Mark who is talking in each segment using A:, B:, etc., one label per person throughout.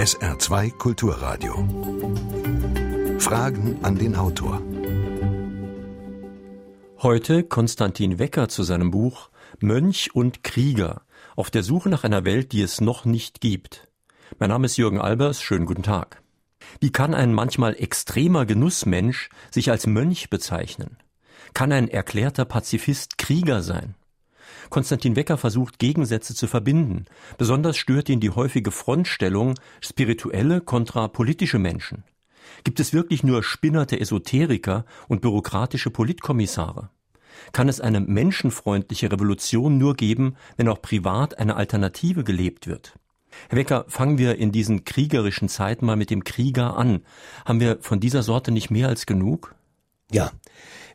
A: SR2 Kulturradio. Fragen an den Autor.
B: Heute Konstantin Wecker zu seinem Buch Mönch und Krieger auf der Suche nach einer Welt, die es noch nicht gibt. Mein Name ist Jürgen Albers, schönen guten Tag. Wie kann ein manchmal extremer Genussmensch sich als Mönch bezeichnen? Kann ein erklärter Pazifist Krieger sein? Konstantin Wecker versucht Gegensätze zu verbinden. Besonders stört ihn die häufige Frontstellung spirituelle kontra politische Menschen. Gibt es wirklich nur spinnerte Esoteriker und bürokratische Politkommissare? Kann es eine menschenfreundliche Revolution nur geben, wenn auch privat eine Alternative gelebt wird? Herr Wecker, fangen wir in diesen kriegerischen Zeiten mal mit dem Krieger an. Haben wir von dieser Sorte nicht mehr als genug?
C: Ja,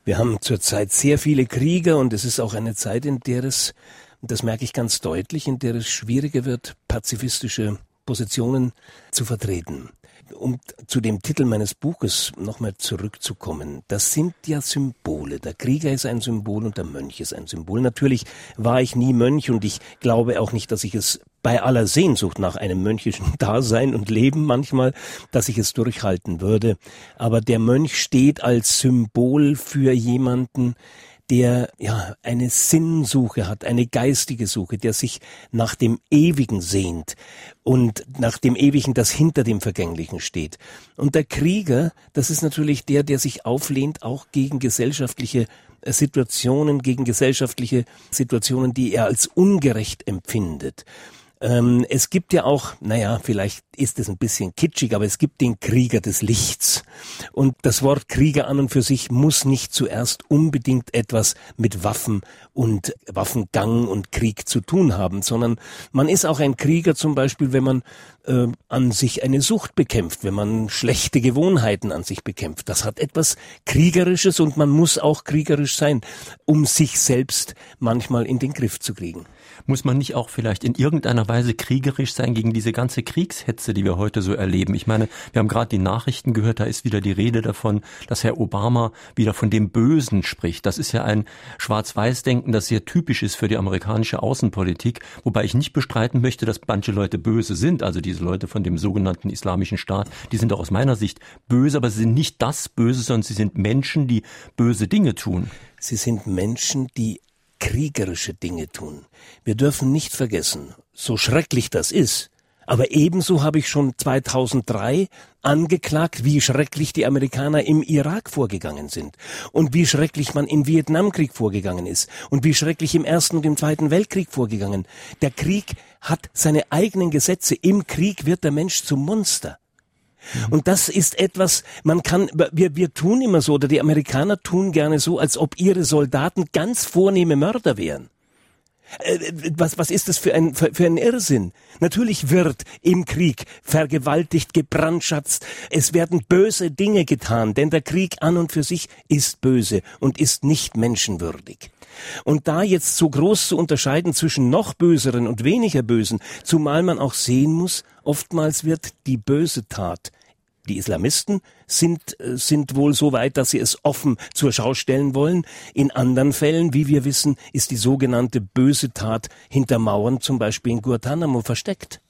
C: wir haben zurzeit sehr viele Krieger und es ist auch eine Zeit, in der es, das merke ich ganz deutlich, in der es schwieriger wird, pazifistische Positionen zu vertreten. Um zu dem Titel meines Buches nochmal zurückzukommen, das sind ja Symbole. Der Krieger ist ein Symbol und der Mönch ist ein Symbol. Natürlich war ich nie Mönch und ich glaube auch nicht, dass ich es bei aller Sehnsucht nach einem mönchischen Dasein und Leben manchmal, dass ich es durchhalten würde. Aber der Mönch steht als Symbol für jemanden, der ja eine Sinnsuche hat, eine geistige Suche, der sich nach dem Ewigen sehnt und nach dem Ewigen, das hinter dem Vergänglichen steht. Und der Krieger, das ist natürlich der, der sich auflehnt auch gegen gesellschaftliche Situationen, gegen gesellschaftliche Situationen, die er als ungerecht empfindet. Ähm, es gibt ja auch, naja, vielleicht ist es ein bisschen kitschig, aber es gibt den Krieger des Lichts. Und das Wort Krieger an und für sich muss nicht zuerst unbedingt etwas mit Waffen und Waffengang und Krieg zu tun haben, sondern man ist auch ein Krieger zum Beispiel, wenn man äh, an sich eine Sucht bekämpft, wenn man schlechte Gewohnheiten an sich bekämpft. Das hat etwas Kriegerisches und man muss auch kriegerisch sein, um sich selbst manchmal in den Griff zu kriegen.
B: Muss man nicht auch vielleicht in irgendeiner Weise kriegerisch sein gegen diese ganze Kriegshetze, die wir heute so erleben? Ich meine, wir haben gerade die Nachrichten gehört, da ist wieder die Rede davon, dass Herr Obama wieder von dem Bösen spricht. Das ist ja ein Schwarz-Weiß-Denken, das sehr typisch ist für die amerikanische Außenpolitik, wobei ich nicht bestreiten möchte, dass manche Leute böse sind, also diese Leute von dem sogenannten Islamischen Staat, die sind auch aus meiner Sicht böse, aber sie sind nicht das Böse, sondern sie sind Menschen, die böse Dinge tun.
C: Sie sind Menschen, die kriegerische Dinge tun. Wir dürfen nicht vergessen, so schrecklich das ist, aber ebenso habe ich schon 2003 angeklagt, wie schrecklich die Amerikaner im Irak vorgegangen sind und wie schrecklich man im Vietnamkrieg vorgegangen ist und wie schrecklich im Ersten und im Zweiten Weltkrieg vorgegangen. Der Krieg hat seine eigenen Gesetze. Im Krieg wird der Mensch zum Monster. Und das ist etwas, man kann, wir, wir tun immer so, oder die Amerikaner tun gerne so, als ob ihre Soldaten ganz vornehme Mörder wären. Äh, was, was ist das für ein, für, für ein Irrsinn? Natürlich wird im Krieg vergewaltigt, gebrandschatzt. Es werden böse Dinge getan, denn der Krieg an und für sich ist böse und ist nicht menschenwürdig. Und da jetzt so groß zu unterscheiden zwischen noch böseren und weniger bösen, zumal man auch sehen muss, oftmals wird die böse Tat die Islamisten sind, sind wohl so weit, dass sie es offen zur Schau stellen wollen. In anderen Fällen, wie wir wissen, ist die sogenannte böse Tat hinter Mauern, zum Beispiel in Guantanamo, versteckt.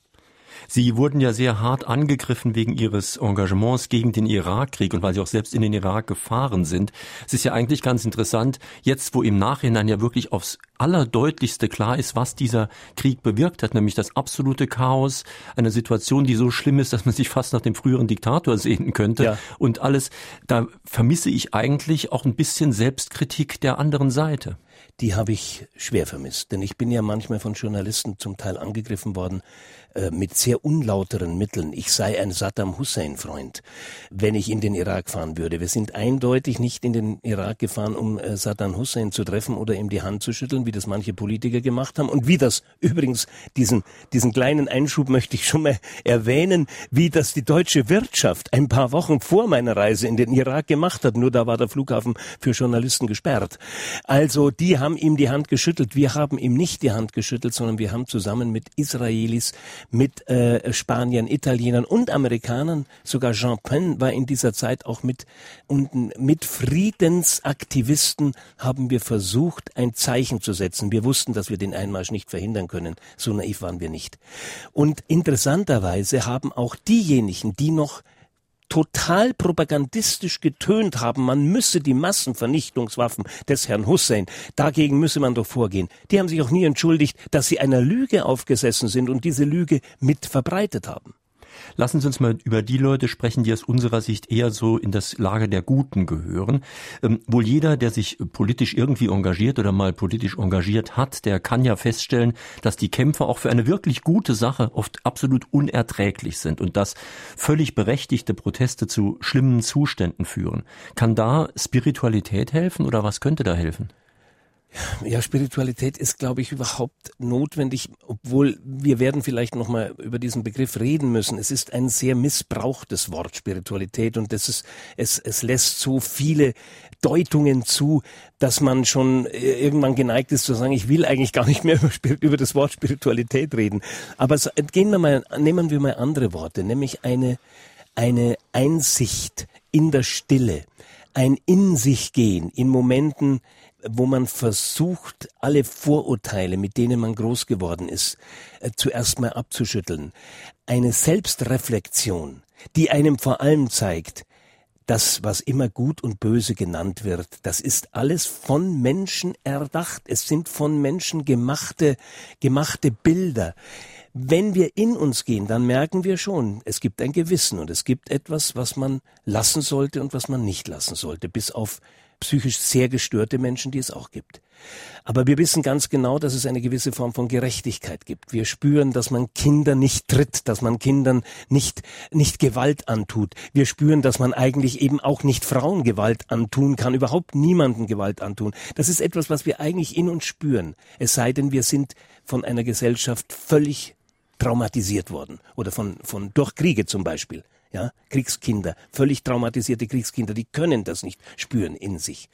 B: Sie wurden ja sehr hart angegriffen wegen Ihres Engagements gegen den Irakkrieg und weil Sie auch selbst in den Irak gefahren sind. Es ist ja eigentlich ganz interessant, jetzt wo im Nachhinein ja wirklich aufs allerdeutlichste klar ist, was dieser Krieg bewirkt hat, nämlich das absolute Chaos, eine Situation, die so schlimm ist, dass man sich fast nach dem früheren Diktator sehnen könnte ja. und alles, da vermisse ich eigentlich auch ein bisschen Selbstkritik der anderen Seite
C: die habe ich schwer vermisst. Denn ich bin ja manchmal von Journalisten zum Teil angegriffen worden äh, mit sehr unlauteren Mitteln. Ich sei ein Saddam Hussein-Freund, wenn ich in den Irak fahren würde. Wir sind eindeutig nicht in den Irak gefahren, um äh, Saddam Hussein zu treffen oder ihm die Hand zu schütteln, wie das manche Politiker gemacht haben. Und wie das übrigens, diesen, diesen kleinen Einschub möchte ich schon mal erwähnen, wie das die deutsche Wirtschaft ein paar Wochen vor meiner Reise in den Irak gemacht hat. Nur da war der Flughafen für Journalisten gesperrt. Also die haben ihm die Hand geschüttelt. Wir haben ihm nicht die Hand geschüttelt, sondern wir haben zusammen mit Israelis, mit äh, Spaniern, Italienern und Amerikanern, sogar Jean Pen war in dieser Zeit auch mit, und mit Friedensaktivisten haben wir versucht, ein Zeichen zu setzen. Wir wussten, dass wir den Einmarsch nicht verhindern können. So naiv waren wir nicht. Und interessanterweise haben auch diejenigen, die noch total propagandistisch getönt haben, man müsse die Massenvernichtungswaffen des Herrn Hussein, dagegen müsse man doch vorgehen. Die haben sich auch nie entschuldigt, dass sie einer Lüge aufgesessen sind und diese Lüge mit verbreitet haben.
B: Lassen Sie uns mal über die Leute sprechen, die aus unserer Sicht eher so in das Lager der Guten gehören. Ähm, wohl jeder, der sich politisch irgendwie engagiert oder mal politisch engagiert hat, der kann ja feststellen, dass die Kämpfe auch für eine wirklich gute Sache oft absolut unerträglich sind und dass völlig berechtigte Proteste zu schlimmen Zuständen führen. Kann da Spiritualität helfen oder was könnte da helfen?
C: Ja, Spiritualität ist, glaube ich, überhaupt notwendig, obwohl wir werden vielleicht noch mal über diesen Begriff reden müssen. Es ist ein sehr missbrauchtes Wort Spiritualität und das ist, es, es lässt so viele Deutungen zu, dass man schon äh, irgendwann geneigt ist zu sagen, ich will eigentlich gar nicht mehr über, über das Wort Spiritualität reden. Aber so, gehen wir mal, nehmen wir mal andere Worte, nämlich eine, eine Einsicht in der Stille, ein in sich gehen in Momenten, wo man versucht, alle Vorurteile, mit denen man groß geworden ist, äh, zuerst mal abzuschütteln. Eine Selbstreflexion, die einem vor allem zeigt, das, was immer gut und böse genannt wird, das ist alles von Menschen erdacht. Es sind von Menschen gemachte, gemachte Bilder. Wenn wir in uns gehen, dann merken wir schon, es gibt ein Gewissen und es gibt etwas, was man lassen sollte und was man nicht lassen sollte, bis auf psychisch sehr gestörte Menschen, die es auch gibt. Aber wir wissen ganz genau, dass es eine gewisse Form von Gerechtigkeit gibt. Wir spüren, dass man Kinder nicht tritt, dass man Kindern nicht, nicht Gewalt antut. Wir spüren, dass man eigentlich eben auch nicht Frauen Gewalt antun kann, überhaupt niemanden Gewalt antun. Das ist etwas, was wir eigentlich in uns spüren. Es sei denn, wir sind von einer Gesellschaft völlig traumatisiert worden oder von, von durch Kriege zum Beispiel. Ja, Kriegskinder, völlig traumatisierte Kriegskinder, die können das nicht spüren in sich.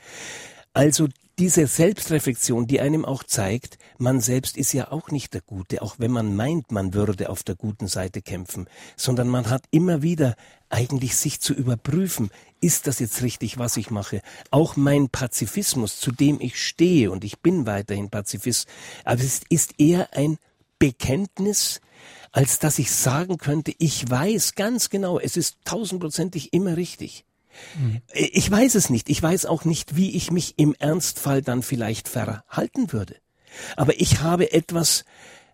C: Also diese Selbstreflexion, die einem auch zeigt, man selbst ist ja auch nicht der Gute, auch wenn man meint, man würde auf der guten Seite kämpfen, sondern man hat immer wieder eigentlich sich zu überprüfen, ist das jetzt richtig, was ich mache? Auch mein Pazifismus, zu dem ich stehe, und ich bin weiterhin Pazifist, aber es ist eher ein Bekenntnis, als dass ich sagen könnte, ich weiß ganz genau, es ist tausendprozentig immer richtig. Mhm. Ich weiß es nicht. Ich weiß auch nicht, wie ich mich im Ernstfall dann vielleicht verhalten würde. Aber ich habe etwas,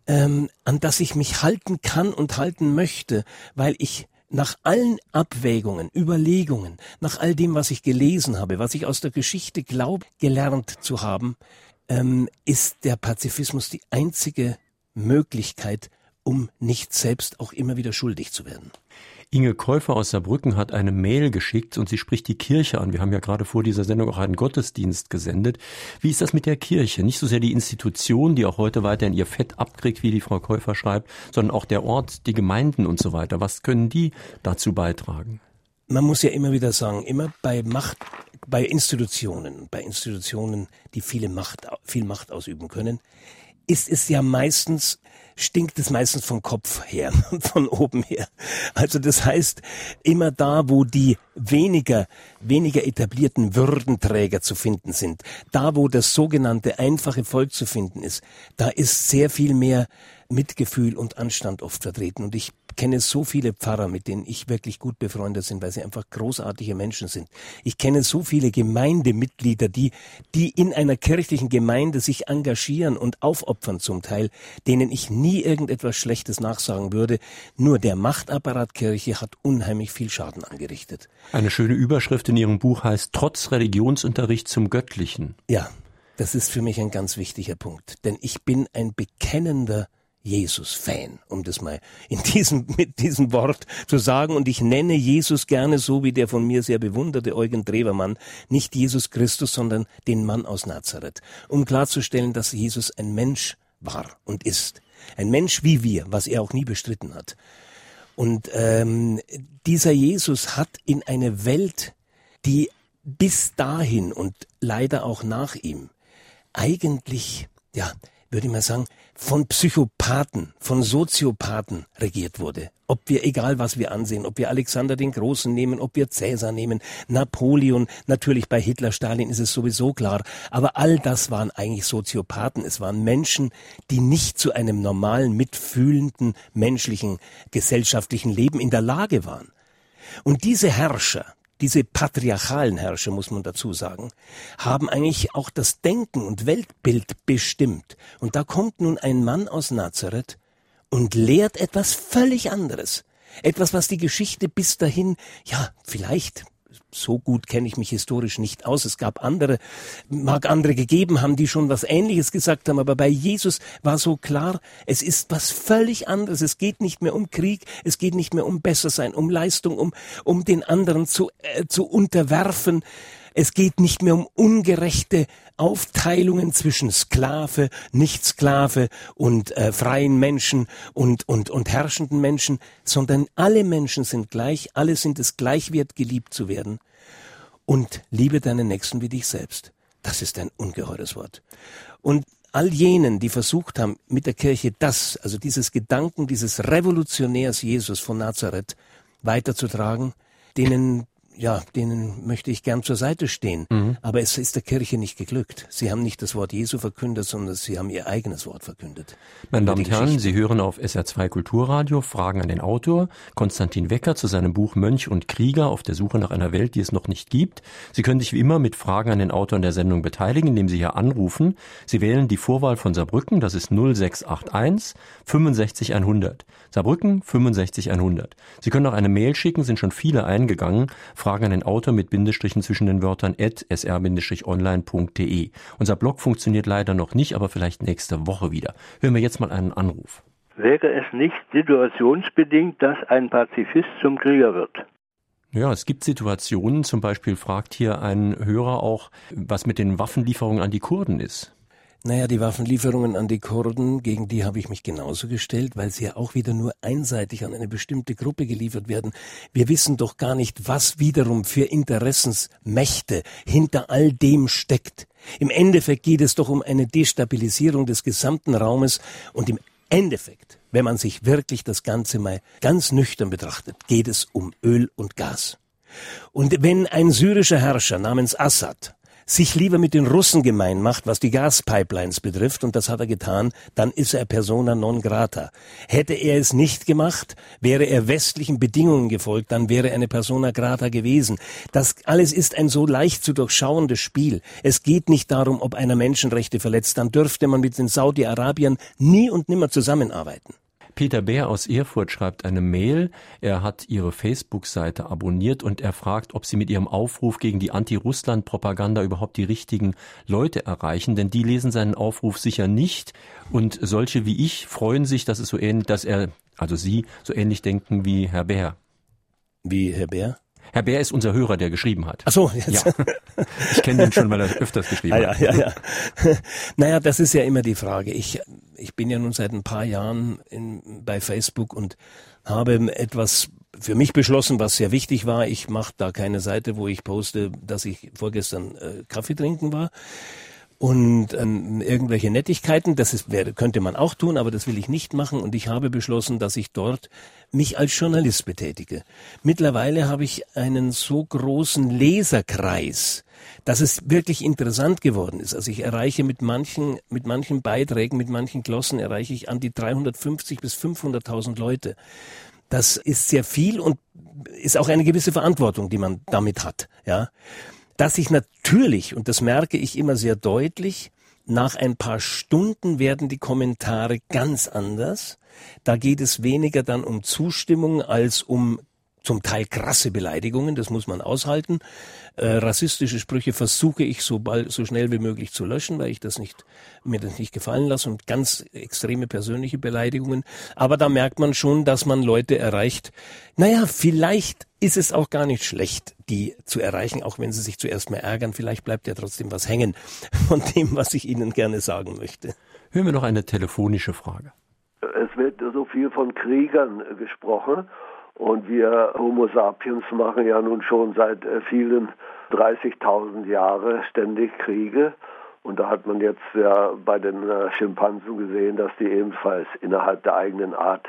C: ähm, an das ich mich halten kann und halten möchte, weil ich nach allen Abwägungen, Überlegungen, nach all dem, was ich gelesen habe, was ich aus der Geschichte glaube, gelernt zu haben, ähm, ist der Pazifismus die einzige Möglichkeit, um nicht selbst auch immer wieder schuldig zu werden.
B: Inge Käufer aus Saarbrücken hat eine Mail geschickt und sie spricht die Kirche an. Wir haben ja gerade vor dieser Sendung auch einen Gottesdienst gesendet. Wie ist das mit der Kirche? Nicht so sehr die Institution, die auch heute weiter in ihr Fett abkriegt, wie die Frau Käufer schreibt, sondern auch der Ort, die Gemeinden und so weiter. Was können die dazu beitragen?
C: Man muss ja immer wieder sagen, immer bei Macht, bei Institutionen, bei Institutionen, die viele Macht, viel Macht ausüben können, ist es ja meistens stinkt es meistens vom Kopf her, von oben her. Also das heißt, immer da, wo die weniger, weniger etablierten Würdenträger zu finden sind, da, wo das sogenannte einfache Volk zu finden ist, da ist sehr viel mehr Mitgefühl und Anstand oft vertreten. Und ich kenne so viele Pfarrer, mit denen ich wirklich gut befreundet bin, weil sie einfach großartige Menschen sind. Ich kenne so viele Gemeindemitglieder, die, die in einer kirchlichen Gemeinde sich engagieren und aufopfern zum Teil, denen ich nie irgendetwas Schlechtes nachsagen würde. Nur der Machtapparat Kirche hat unheimlich viel Schaden angerichtet.
B: Eine schöne Überschrift in Ihrem Buch heißt Trotz Religionsunterricht zum Göttlichen.
C: Ja, das ist für mich ein ganz wichtiger Punkt, denn ich bin ein bekennender Jesus-Fan, um das mal in diesem, mit diesem Wort zu sagen. Und ich nenne Jesus gerne so wie der von mir sehr bewunderte Eugen Drewermann, nicht Jesus Christus, sondern den Mann aus Nazareth, um klarzustellen, dass Jesus ein Mensch war und ist. Ein Mensch wie wir, was er auch nie bestritten hat. Und ähm, dieser Jesus hat in eine Welt, die bis dahin und leider auch nach ihm eigentlich, ja, würde ich mal sagen, von Psychopathen, von Soziopathen regiert wurde. Ob wir, egal was wir ansehen, ob wir Alexander den Großen nehmen, ob wir Cäsar nehmen, Napoleon, natürlich bei Hitler, Stalin ist es sowieso klar, aber all das waren eigentlich Soziopathen. Es waren Menschen, die nicht zu einem normalen, mitfühlenden, menschlichen, gesellschaftlichen Leben in der Lage waren. Und diese Herrscher, diese patriarchalen Herrscher, muss man dazu sagen, haben eigentlich auch das Denken und Weltbild bestimmt. Und da kommt nun ein Mann aus Nazareth und lehrt etwas völlig anderes. Etwas, was die Geschichte bis dahin, ja, vielleicht so gut kenne ich mich historisch nicht aus. Es gab andere, mag andere gegeben haben, die schon was Ähnliches gesagt haben, aber bei Jesus war so klar, es ist was völlig anderes. Es geht nicht mehr um Krieg, es geht nicht mehr um Bessersein, um Leistung, um, um den anderen zu, äh, zu unterwerfen. Es geht nicht mehr um ungerechte Aufteilungen zwischen Sklave, Nicht-Sklave und äh, freien Menschen und, und, und herrschenden Menschen, sondern alle Menschen sind gleich, alle sind es gleichwert, geliebt zu werden. Und liebe deinen Nächsten wie dich selbst. Das ist ein ungeheures Wort. Und all jenen, die versucht haben, mit der Kirche das, also dieses Gedanken dieses Revolutionärs Jesus von Nazareth weiterzutragen, denen ja, denen möchte ich gern zur Seite stehen. Mhm. Aber es ist der Kirche nicht geglückt. Sie haben nicht das Wort Jesu verkündet, sondern sie haben ihr eigenes Wort verkündet.
B: Meine Damen und Herren, Sie hören auf SR2 Kulturradio Fragen an den Autor Konstantin Wecker zu seinem Buch Mönch und Krieger auf der Suche nach einer Welt, die es noch nicht gibt. Sie können sich wie immer mit Fragen an den Autor in der Sendung beteiligen, indem Sie hier anrufen. Sie wählen die Vorwahl von Saarbrücken, das ist 0681 65 100. Saarbrücken 65 100. Sie können auch eine Mail schicken, sind schon viele eingegangen. Fragen an den Autor mit Bindestrichen zwischen den Wörtern at sr-online.de. Unser Blog funktioniert leider noch nicht, aber vielleicht nächste Woche wieder. Hören wir jetzt mal einen Anruf.
D: Wäre es nicht situationsbedingt, dass ein Pazifist zum Krieger wird?
B: Ja, es gibt Situationen, zum Beispiel fragt hier ein Hörer auch, was mit den Waffenlieferungen an die Kurden ist.
C: Naja, die Waffenlieferungen an die Kurden, gegen die habe ich mich genauso gestellt, weil sie ja auch wieder nur einseitig an eine bestimmte Gruppe geliefert werden. Wir wissen doch gar nicht, was wiederum für Interessensmächte hinter all dem steckt. Im Endeffekt geht es doch um eine Destabilisierung des gesamten Raumes und im Endeffekt, wenn man sich wirklich das Ganze mal ganz nüchtern betrachtet, geht es um Öl und Gas. Und wenn ein syrischer Herrscher namens Assad sich lieber mit den Russen gemein macht, was die Gaspipelines betrifft, und das hat er getan, dann ist er persona non grata. Hätte er es nicht gemacht, wäre er westlichen Bedingungen gefolgt, dann wäre er eine persona grata gewesen. Das alles ist ein so leicht zu durchschauendes Spiel. Es geht nicht darum, ob einer Menschenrechte verletzt, dann dürfte man mit den Saudi-Arabiern nie und nimmer zusammenarbeiten.
B: Peter Bär aus Erfurt schreibt eine Mail. Er hat ihre Facebook-Seite abonniert und er fragt, ob sie mit ihrem Aufruf gegen die Anti-Russland-Propaganda überhaupt die richtigen Leute erreichen, denn die lesen seinen Aufruf sicher nicht und solche wie ich freuen sich, dass es so ähnlich, dass er, also sie, so ähnlich denken wie Herr Bär.
C: Wie Herr Bär?
B: Herr Bär ist unser Hörer, der geschrieben hat.
C: Ach so, jetzt.
B: Ja. Ich kenne ihn schon, weil er öfters geschrieben
C: ah, ja,
B: hat.
C: Ja, ja. Naja, das ist ja immer die Frage. Ich, ich bin ja nun seit ein paar Jahren in, bei Facebook und habe etwas für mich beschlossen, was sehr wichtig war. Ich mache da keine Seite, wo ich poste, dass ich vorgestern äh, Kaffee trinken war und ähm, irgendwelche Nettigkeiten. Das ist, wäre, könnte man auch tun, aber das will ich nicht machen. Und ich habe beschlossen, dass ich dort mich als Journalist betätige. Mittlerweile habe ich einen so großen Leserkreis, dass es wirklich interessant geworden ist. Also ich erreiche mit manchen, mit manchen Beiträgen, mit manchen Glossen erreiche ich an die 350 bis 500.000 Leute. Das ist sehr viel und ist auch eine gewisse Verantwortung, die man damit hat, ja dass ich natürlich, und das merke ich immer sehr deutlich, nach ein paar Stunden werden die Kommentare ganz anders. Da geht es weniger dann um Zustimmung als um zum Teil krasse Beleidigungen, das muss man aushalten. Äh, rassistische Sprüche versuche ich so bald, so schnell wie möglich zu löschen, weil ich das nicht, mir das nicht gefallen lasse und ganz extreme persönliche Beleidigungen. Aber da merkt man schon, dass man Leute erreicht. Naja, vielleicht ist es auch gar nicht schlecht, die zu erreichen, auch wenn sie sich zuerst mal ärgern. Vielleicht bleibt ja trotzdem was hängen von dem, was ich Ihnen gerne sagen möchte.
B: Hören wir noch eine telefonische Frage.
D: Es wird so viel von Kriegern gesprochen und wir Homo sapiens machen ja nun schon seit äh, vielen 30.000 Jahren ständig Kriege. Und da hat man jetzt ja bei den äh, Schimpansen gesehen, dass die ebenfalls innerhalb der eigenen Art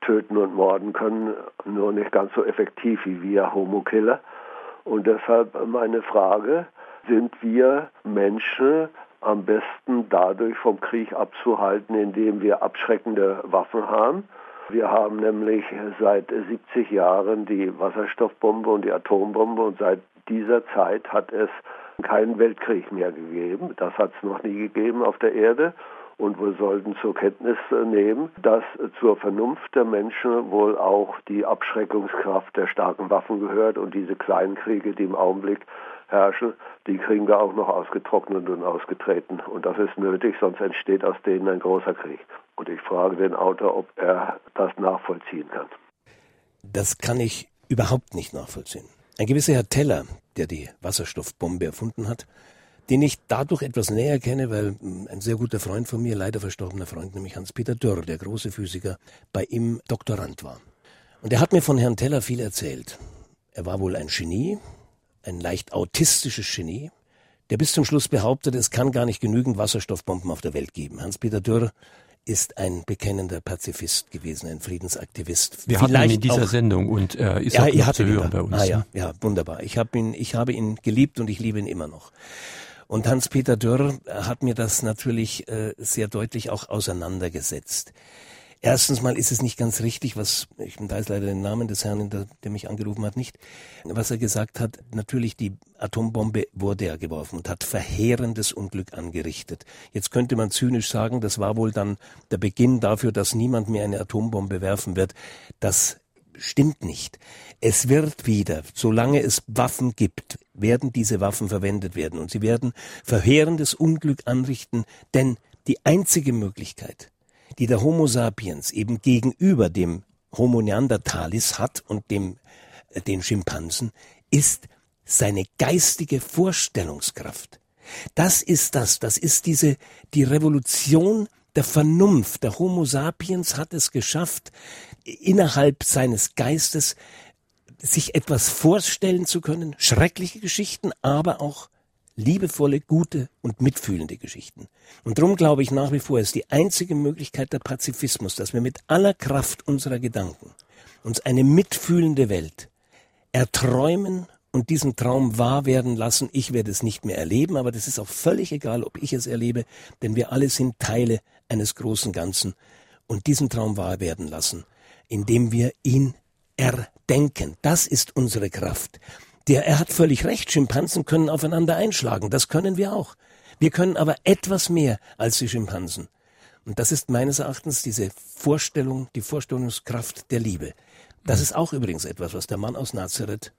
D: töten und morden können, nur nicht ganz so effektiv wie wir Homo-Killer. Und deshalb meine Frage, sind wir Menschen am besten dadurch vom Krieg abzuhalten, indem wir abschreckende Waffen haben? Wir haben nämlich seit 70 Jahren die Wasserstoffbombe und die Atombombe und seit dieser Zeit hat es keinen Weltkrieg mehr gegeben. Das hat es noch nie gegeben auf der Erde. Und wir sollten zur Kenntnis nehmen, dass zur Vernunft der Menschen wohl auch die Abschreckungskraft der starken Waffen gehört und diese kleinen Kriege, die im Augenblick herrschen, die kriegen wir auch noch ausgetrocknet und ausgetreten. Und das ist nötig, sonst entsteht aus denen ein großer Krieg. Und ich frage den Autor, ob er das nachvollziehen kann.
C: Das kann ich überhaupt nicht nachvollziehen. Ein gewisser Herr Teller, der die Wasserstoffbombe erfunden hat, den ich dadurch etwas näher kenne, weil hm, ein sehr guter Freund von mir, leider verstorbener Freund, nämlich Hans-Peter Dörr, der große Physiker, bei ihm Doktorand war. Und er hat mir von Herrn Teller viel erzählt. Er war wohl ein Genie, ein leicht autistisches Genie, der bis zum Schluss behauptet, es kann gar nicht genügend Wasserstoffbomben auf der Welt geben. Hans-Peter Dürr ist ein bekennender Pazifist gewesen, ein Friedensaktivist.
B: Wir Vielleicht hatten ihn in dieser auch, Sendung und er ist ja, auch zu hören bei uns.
C: Ah, ja, ja, wunderbar. Ich habe ihn, ich habe ihn geliebt und ich liebe ihn immer noch. Und Hans-Peter Dürr hat mir das natürlich äh, sehr deutlich auch auseinandergesetzt. Erstens mal ist es nicht ganz richtig, was, ich weiß leider den Namen des Herrn, der, der mich angerufen hat, nicht, was er gesagt hat, natürlich die Atombombe wurde er geworfen und hat verheerendes Unglück angerichtet. Jetzt könnte man zynisch sagen, das war wohl dann der Beginn dafür, dass niemand mehr eine Atombombe werfen wird. Das stimmt nicht. Es wird wieder, solange es Waffen gibt, werden diese Waffen verwendet werden und sie werden verheerendes Unglück anrichten, denn die einzige Möglichkeit, die der Homo sapiens eben gegenüber dem Homo neanderthalis hat und dem äh, den Schimpansen, ist seine geistige Vorstellungskraft. Das ist das, das ist diese die Revolution der Vernunft. Der Homo sapiens hat es geschafft, innerhalb seines Geistes sich etwas vorstellen zu können, schreckliche Geschichten, aber auch liebevolle, gute und mitfühlende Geschichten. Und darum glaube ich nach wie vor, ist die einzige Möglichkeit der Pazifismus, dass wir mit aller Kraft unserer Gedanken uns eine mitfühlende Welt erträumen und diesen Traum wahr werden lassen. Ich werde es nicht mehr erleben, aber das ist auch völlig egal, ob ich es erlebe, denn wir alle sind Teile eines großen Ganzen und diesen Traum wahr werden lassen, indem wir ihn erdenken. Das ist unsere Kraft. Der, er hat völlig recht, Schimpansen können aufeinander einschlagen, das können wir auch. Wir können aber etwas mehr als die Schimpansen. Und das ist meines Erachtens diese Vorstellung, die Vorstellungskraft der Liebe. Das ist auch übrigens etwas, was der Mann aus Nazareth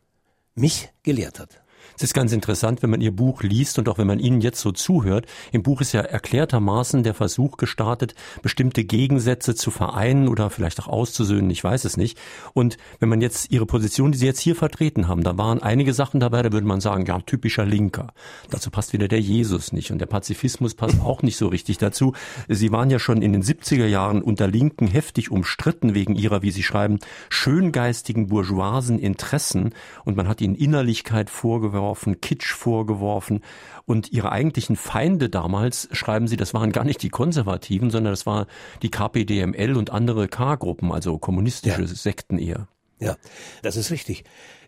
C: mich gelehrt hat.
B: Es ist ganz interessant, wenn man Ihr Buch liest und auch wenn man Ihnen jetzt so zuhört. Im Buch ist ja erklärtermaßen der Versuch gestartet, bestimmte Gegensätze zu vereinen oder vielleicht auch auszusöhnen, ich weiß es nicht. Und wenn man jetzt Ihre Position, die Sie jetzt hier vertreten haben, da waren einige Sachen dabei, da würde man sagen, ja, typischer Linker. Dazu passt wieder der Jesus nicht und der Pazifismus passt auch nicht so richtig dazu. Sie waren ja schon in den 70er Jahren unter Linken heftig umstritten wegen ihrer, wie Sie schreiben, schöngeistigen bourgeoisen Interessen und man hat ihnen Innerlichkeit vorgeworfen vorgeworfen, Kitsch vorgeworfen. Und ihre eigentlichen Feinde damals, schreiben sie, das waren gar nicht die Konservativen, sondern das war die KPDML und andere K-Gruppen, also kommunistische ja. Sekten eher.
C: Ja, das ist richtig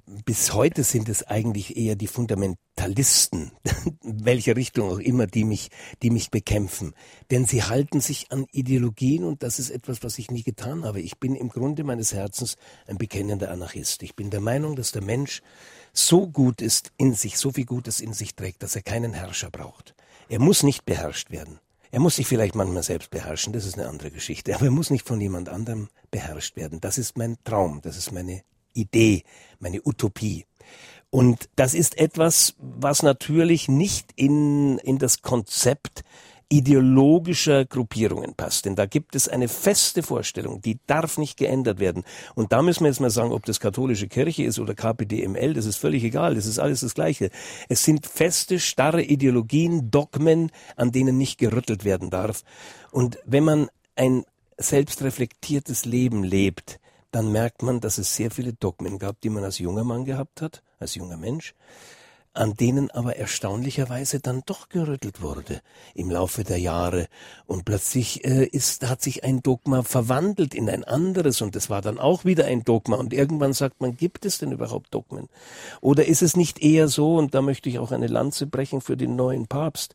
C: bis heute sind es eigentlich eher die Fundamentalisten, welche Richtung auch immer, die mich, die mich bekämpfen. Denn sie halten sich an Ideologien und das ist etwas, was ich nie getan habe. Ich bin im Grunde meines Herzens ein bekennender Anarchist. Ich bin der Meinung, dass der Mensch so gut ist in sich, so viel Gutes in sich trägt, dass er keinen Herrscher braucht. Er muss nicht beherrscht werden. Er muss sich vielleicht manchmal selbst beherrschen, das ist eine andere Geschichte, aber er muss nicht von jemand anderem beherrscht werden. Das ist mein Traum, das ist meine Idee, meine Utopie. Und das ist etwas, was natürlich nicht in, in das Konzept ideologischer Gruppierungen passt. Denn da gibt es eine feste Vorstellung, die darf nicht geändert werden. Und da müssen wir jetzt mal sagen, ob das katholische Kirche ist oder KPDML, das ist völlig egal, das ist alles das Gleiche. Es sind feste, starre Ideologien, Dogmen, an denen nicht gerüttelt werden darf. Und wenn man ein selbstreflektiertes Leben lebt, dann merkt man, dass es sehr viele Dogmen gab, die man als junger Mann gehabt hat, als junger Mensch, an denen aber erstaunlicherweise dann doch gerüttelt wurde im Laufe der Jahre. Und plötzlich äh, ist, hat sich ein Dogma verwandelt in ein anderes und es war dann auch wieder ein Dogma. Und irgendwann sagt man, gibt es denn überhaupt Dogmen? Oder ist es nicht eher so, und da möchte ich auch eine Lanze brechen für den neuen Papst,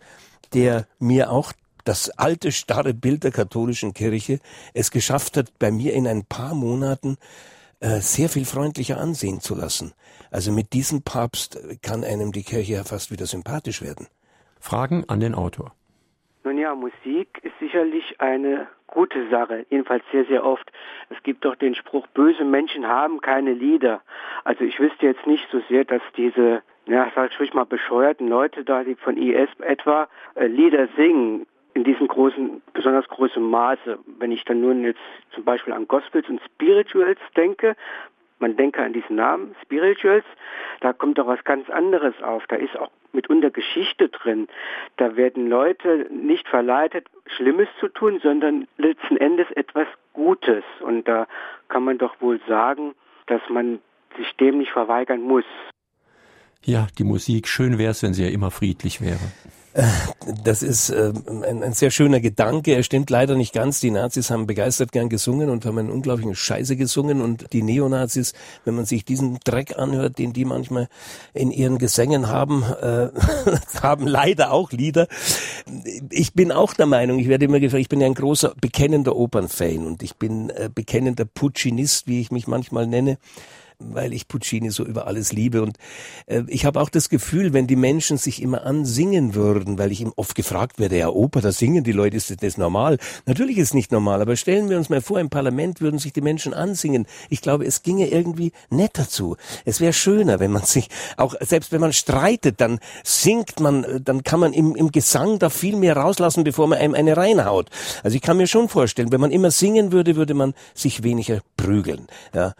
C: der mir auch das alte starre Bild der katholischen Kirche es geschafft hat, bei mir in ein paar Monaten äh, sehr viel freundlicher ansehen zu lassen. Also mit diesem Papst kann einem die Kirche ja fast wieder sympathisch werden.
B: Fragen an den Autor.
E: Nun ja, Musik ist sicherlich eine gute Sache, jedenfalls sehr, sehr oft. Es gibt doch den Spruch, böse Menschen haben keine Lieder. Also ich wüsste jetzt nicht so sehr, dass diese, ja, sag ich mal, bescheuerten Leute da, die von IS etwa äh, Lieder singen, in diesem großen, besonders großen Maße. Wenn ich dann nun jetzt zum Beispiel an Gospels und Spirituals denke, man denke an diesen Namen, Spirituals, da kommt doch was ganz anderes auf. Da ist auch mitunter Geschichte drin. Da werden Leute nicht verleitet, Schlimmes zu tun, sondern letzten Endes etwas Gutes. Und da kann man doch wohl sagen, dass man sich dem nicht verweigern muss.
B: Ja, die Musik, schön wäre es, wenn sie ja immer friedlich wäre.
C: Das ist äh, ein, ein, sehr schöner Gedanke. Er stimmt leider nicht ganz. Die Nazis haben begeistert gern gesungen und haben einen unglaublichen Scheiße gesungen. Und die Neonazis, wenn man sich diesen Dreck anhört, den die manchmal in ihren Gesängen haben, äh, haben leider auch Lieder. Ich bin auch der Meinung, ich werde immer gefragt, ich bin ja ein großer, bekennender Opernfan und ich bin äh, bekennender Puccinist, wie ich mich manchmal nenne weil ich Puccini so über alles liebe. Und äh, ich habe auch das Gefühl, wenn die Menschen sich immer ansingen würden, weil ich ihm oft gefragt werde, ja Oper, da singen die Leute, ist das normal? Natürlich ist es nicht normal, aber stellen wir uns mal vor, im Parlament würden sich die Menschen ansingen. Ich glaube, es ginge irgendwie netter zu. Es wäre schöner, wenn man sich, auch selbst wenn man streitet, dann singt man, dann kann man im, im Gesang da viel mehr rauslassen, bevor man einem eine reinhaut. Also ich kann mir schon vorstellen, wenn man immer singen würde, würde man sich weniger prügeln. Ja.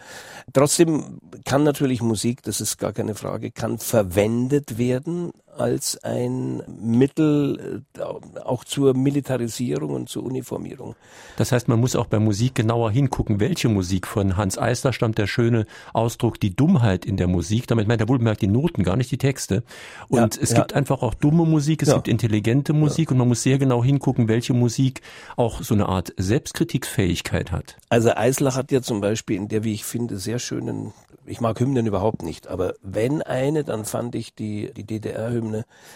C: Trotzdem kann natürlich Musik, das ist gar keine Frage, kann verwendet werden als ein Mittel äh, auch zur Militarisierung und zur Uniformierung.
B: Das heißt, man muss auch bei Musik genauer hingucken, welche Musik. Von Hans Eisler stammt der schöne Ausdruck, die Dummheit in der Musik. Damit meint er wohlbemerkt die Noten, gar nicht die Texte. Und ja, es ja. gibt einfach auch dumme Musik, es ja. gibt intelligente Musik und man muss sehr genau hingucken, welche Musik auch so eine Art Selbstkritiksfähigkeit hat.
C: Also Eisler hat ja zum Beispiel in der, wie ich finde, sehr schönen ich mag Hymnen überhaupt nicht, aber wenn eine, dann fand ich die, die DDR-Hymne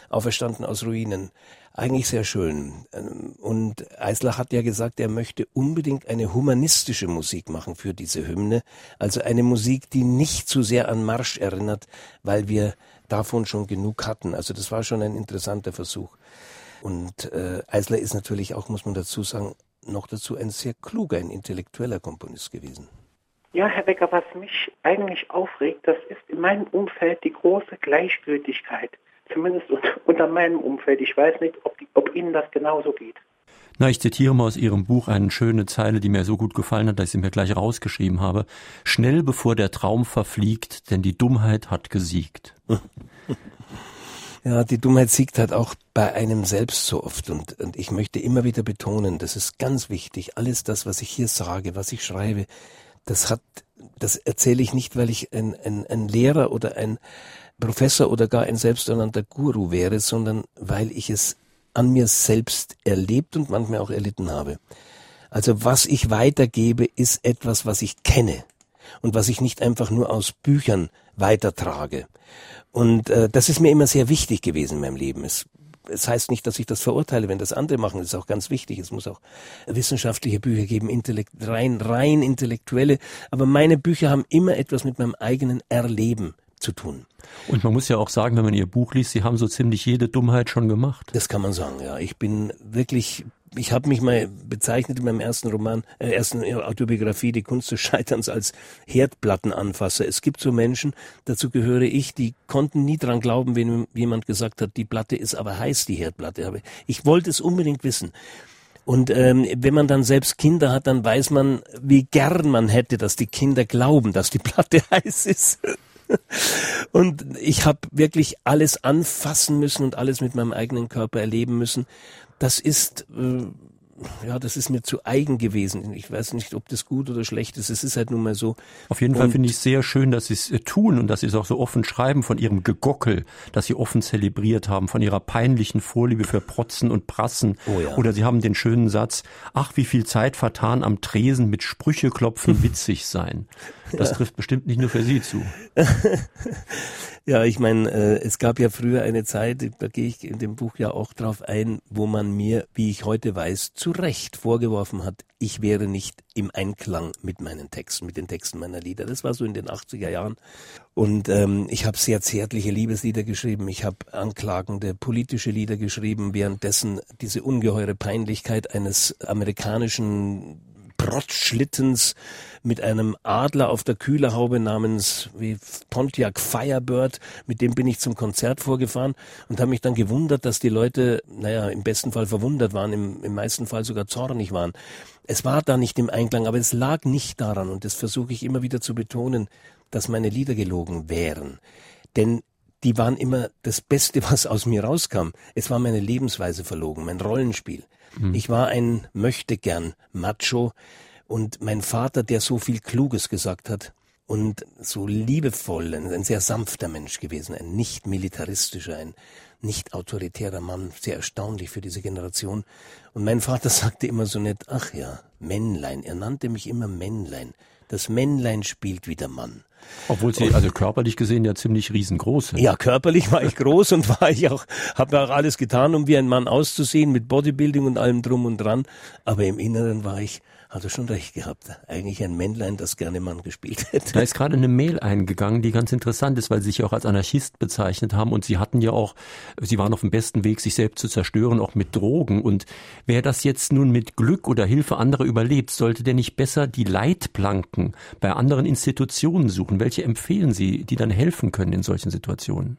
C: Auferstanden aus Ruinen eigentlich sehr schön. Und Eislach hat ja gesagt, er möchte unbedingt eine humanistische Musik machen für diese Hymne. Also eine Musik, die nicht zu sehr an Marsch erinnert, weil wir davon schon genug hatten. Also das war schon ein interessanter Versuch. Und äh, Eisler ist natürlich auch, muss man dazu sagen, noch dazu ein sehr kluger, ein intellektueller Komponist gewesen.
F: Ja, Herr Becker, was mich eigentlich aufregt, das ist in meinem Umfeld die große Gleichgültigkeit. Zumindest unter meinem Umfeld. Ich weiß nicht, ob, die, ob Ihnen das genauso geht.
B: Na, ich zitiere mal aus Ihrem Buch eine schöne Zeile, die mir so gut gefallen hat, dass ich sie mir gleich rausgeschrieben habe. Schnell bevor der Traum verfliegt, denn die Dummheit hat gesiegt.
C: Ja, die Dummheit siegt halt auch bei einem selbst so oft. Und, und ich möchte immer wieder betonen, das ist ganz wichtig. Alles das, was ich hier sage, was ich schreibe, das hat, das erzähle ich nicht, weil ich ein, ein, ein Lehrer oder ein Professor oder gar ein selbsternannter Guru wäre, sondern weil ich es an mir selbst erlebt und manchmal auch erlitten habe. Also was ich weitergebe, ist etwas, was ich kenne und was ich nicht einfach nur aus Büchern weitertrage. Und äh, das ist mir immer sehr wichtig gewesen in meinem Leben. Es es heißt nicht, dass ich das verurteile, wenn das andere machen. Das ist auch ganz wichtig. Es muss auch wissenschaftliche Bücher geben, intellekt, rein, rein intellektuelle. Aber meine Bücher haben immer etwas mit meinem eigenen Erleben zu tun.
B: Und man muss ja auch sagen, wenn man Ihr Buch liest, Sie haben so ziemlich jede Dummheit schon gemacht.
C: Das kann man sagen, ja. Ich bin wirklich ich habe mich mal bezeichnet in meinem ersten Roman, äh, ersten Autobiografie, Die Kunst des Scheiterns, als Herdplattenanfasser. Es gibt so Menschen, dazu gehöre ich, die konnten nie dran glauben, wenn jemand gesagt hat, die Platte ist aber heiß, die Herdplatte. Ich wollte es unbedingt wissen. Und ähm, wenn man dann selbst Kinder hat, dann weiß man, wie gern man hätte, dass die Kinder glauben, dass die Platte heiß ist. Und ich habe wirklich alles anfassen müssen und alles mit meinem eigenen Körper erleben müssen. Das ist, äh, ja, das ist mir zu eigen gewesen. Ich weiß nicht, ob das gut oder schlecht ist. Es ist halt nun mal so.
B: Auf jeden Fall finde ich es sehr schön, dass Sie es äh, tun und dass Sie es auch so offen schreiben von Ihrem Gegockel, das Sie offen zelebriert haben, von Ihrer peinlichen Vorliebe für Protzen und Prassen.
C: Oh ja.
B: Oder Sie haben den schönen Satz, ach, wie viel Zeit vertan am Tresen mit Sprüche klopfen, witzig sein. Das ja. trifft bestimmt nicht nur für Sie zu.
C: ja, ich meine, äh, es gab ja früher eine Zeit, da gehe ich in dem Buch ja auch drauf ein, wo man mir, wie ich heute weiß, zu Recht vorgeworfen hat, ich wäre nicht im Einklang mit meinen Texten, mit den Texten meiner Lieder. Das war so in den 80er Jahren. Und ähm, ich habe sehr zärtliche Liebeslieder geschrieben, ich habe anklagende politische Lieder geschrieben, währenddessen diese ungeheure Peinlichkeit eines amerikanischen Protzschlittens mit einem Adler auf der Kühlerhaube namens wie Pontiac Firebird. Mit dem bin ich zum Konzert vorgefahren und habe mich dann gewundert, dass die Leute, naja, im besten Fall verwundert waren, im, im meisten Fall sogar zornig waren. Es war da nicht im Einklang, aber es lag nicht daran und das versuche ich immer wieder zu betonen, dass meine Lieder gelogen wären. Denn die waren immer das Beste, was aus mir rauskam. Es war meine Lebensweise verlogen, mein Rollenspiel. Mhm. Ich war ein Möchtegern Macho und mein Vater, der so viel Kluges gesagt hat und so liebevoll, ein sehr sanfter Mensch gewesen, ein nicht militaristischer, ein nicht autoritärer Mann, sehr erstaunlich für diese Generation. Und mein Vater sagte immer so nett, ach ja, Männlein, er nannte mich immer Männlein. Das Männlein spielt wie der Mann.
B: Obwohl Sie also körperlich gesehen ja ziemlich riesengroß sind.
C: Ja, körperlich war ich groß und war ich auch, habe auch alles getan, um wie ein Mann auszusehen, mit Bodybuilding und allem drum und dran. Aber im Inneren war ich hat er schon recht gehabt. Eigentlich ein Männlein, das gerne Mann gespielt hätte.
B: Da ist gerade eine Mail eingegangen, die ganz interessant ist, weil Sie sich auch als Anarchist bezeichnet haben und Sie hatten ja auch, Sie waren auf dem besten Weg, sich selbst zu zerstören, auch mit Drogen. Und wer das jetzt nun mit Glück oder Hilfe anderer überlebt, sollte der nicht besser die Leitplanken bei anderen Institutionen suchen? Welche empfehlen Sie, die dann helfen können in solchen Situationen?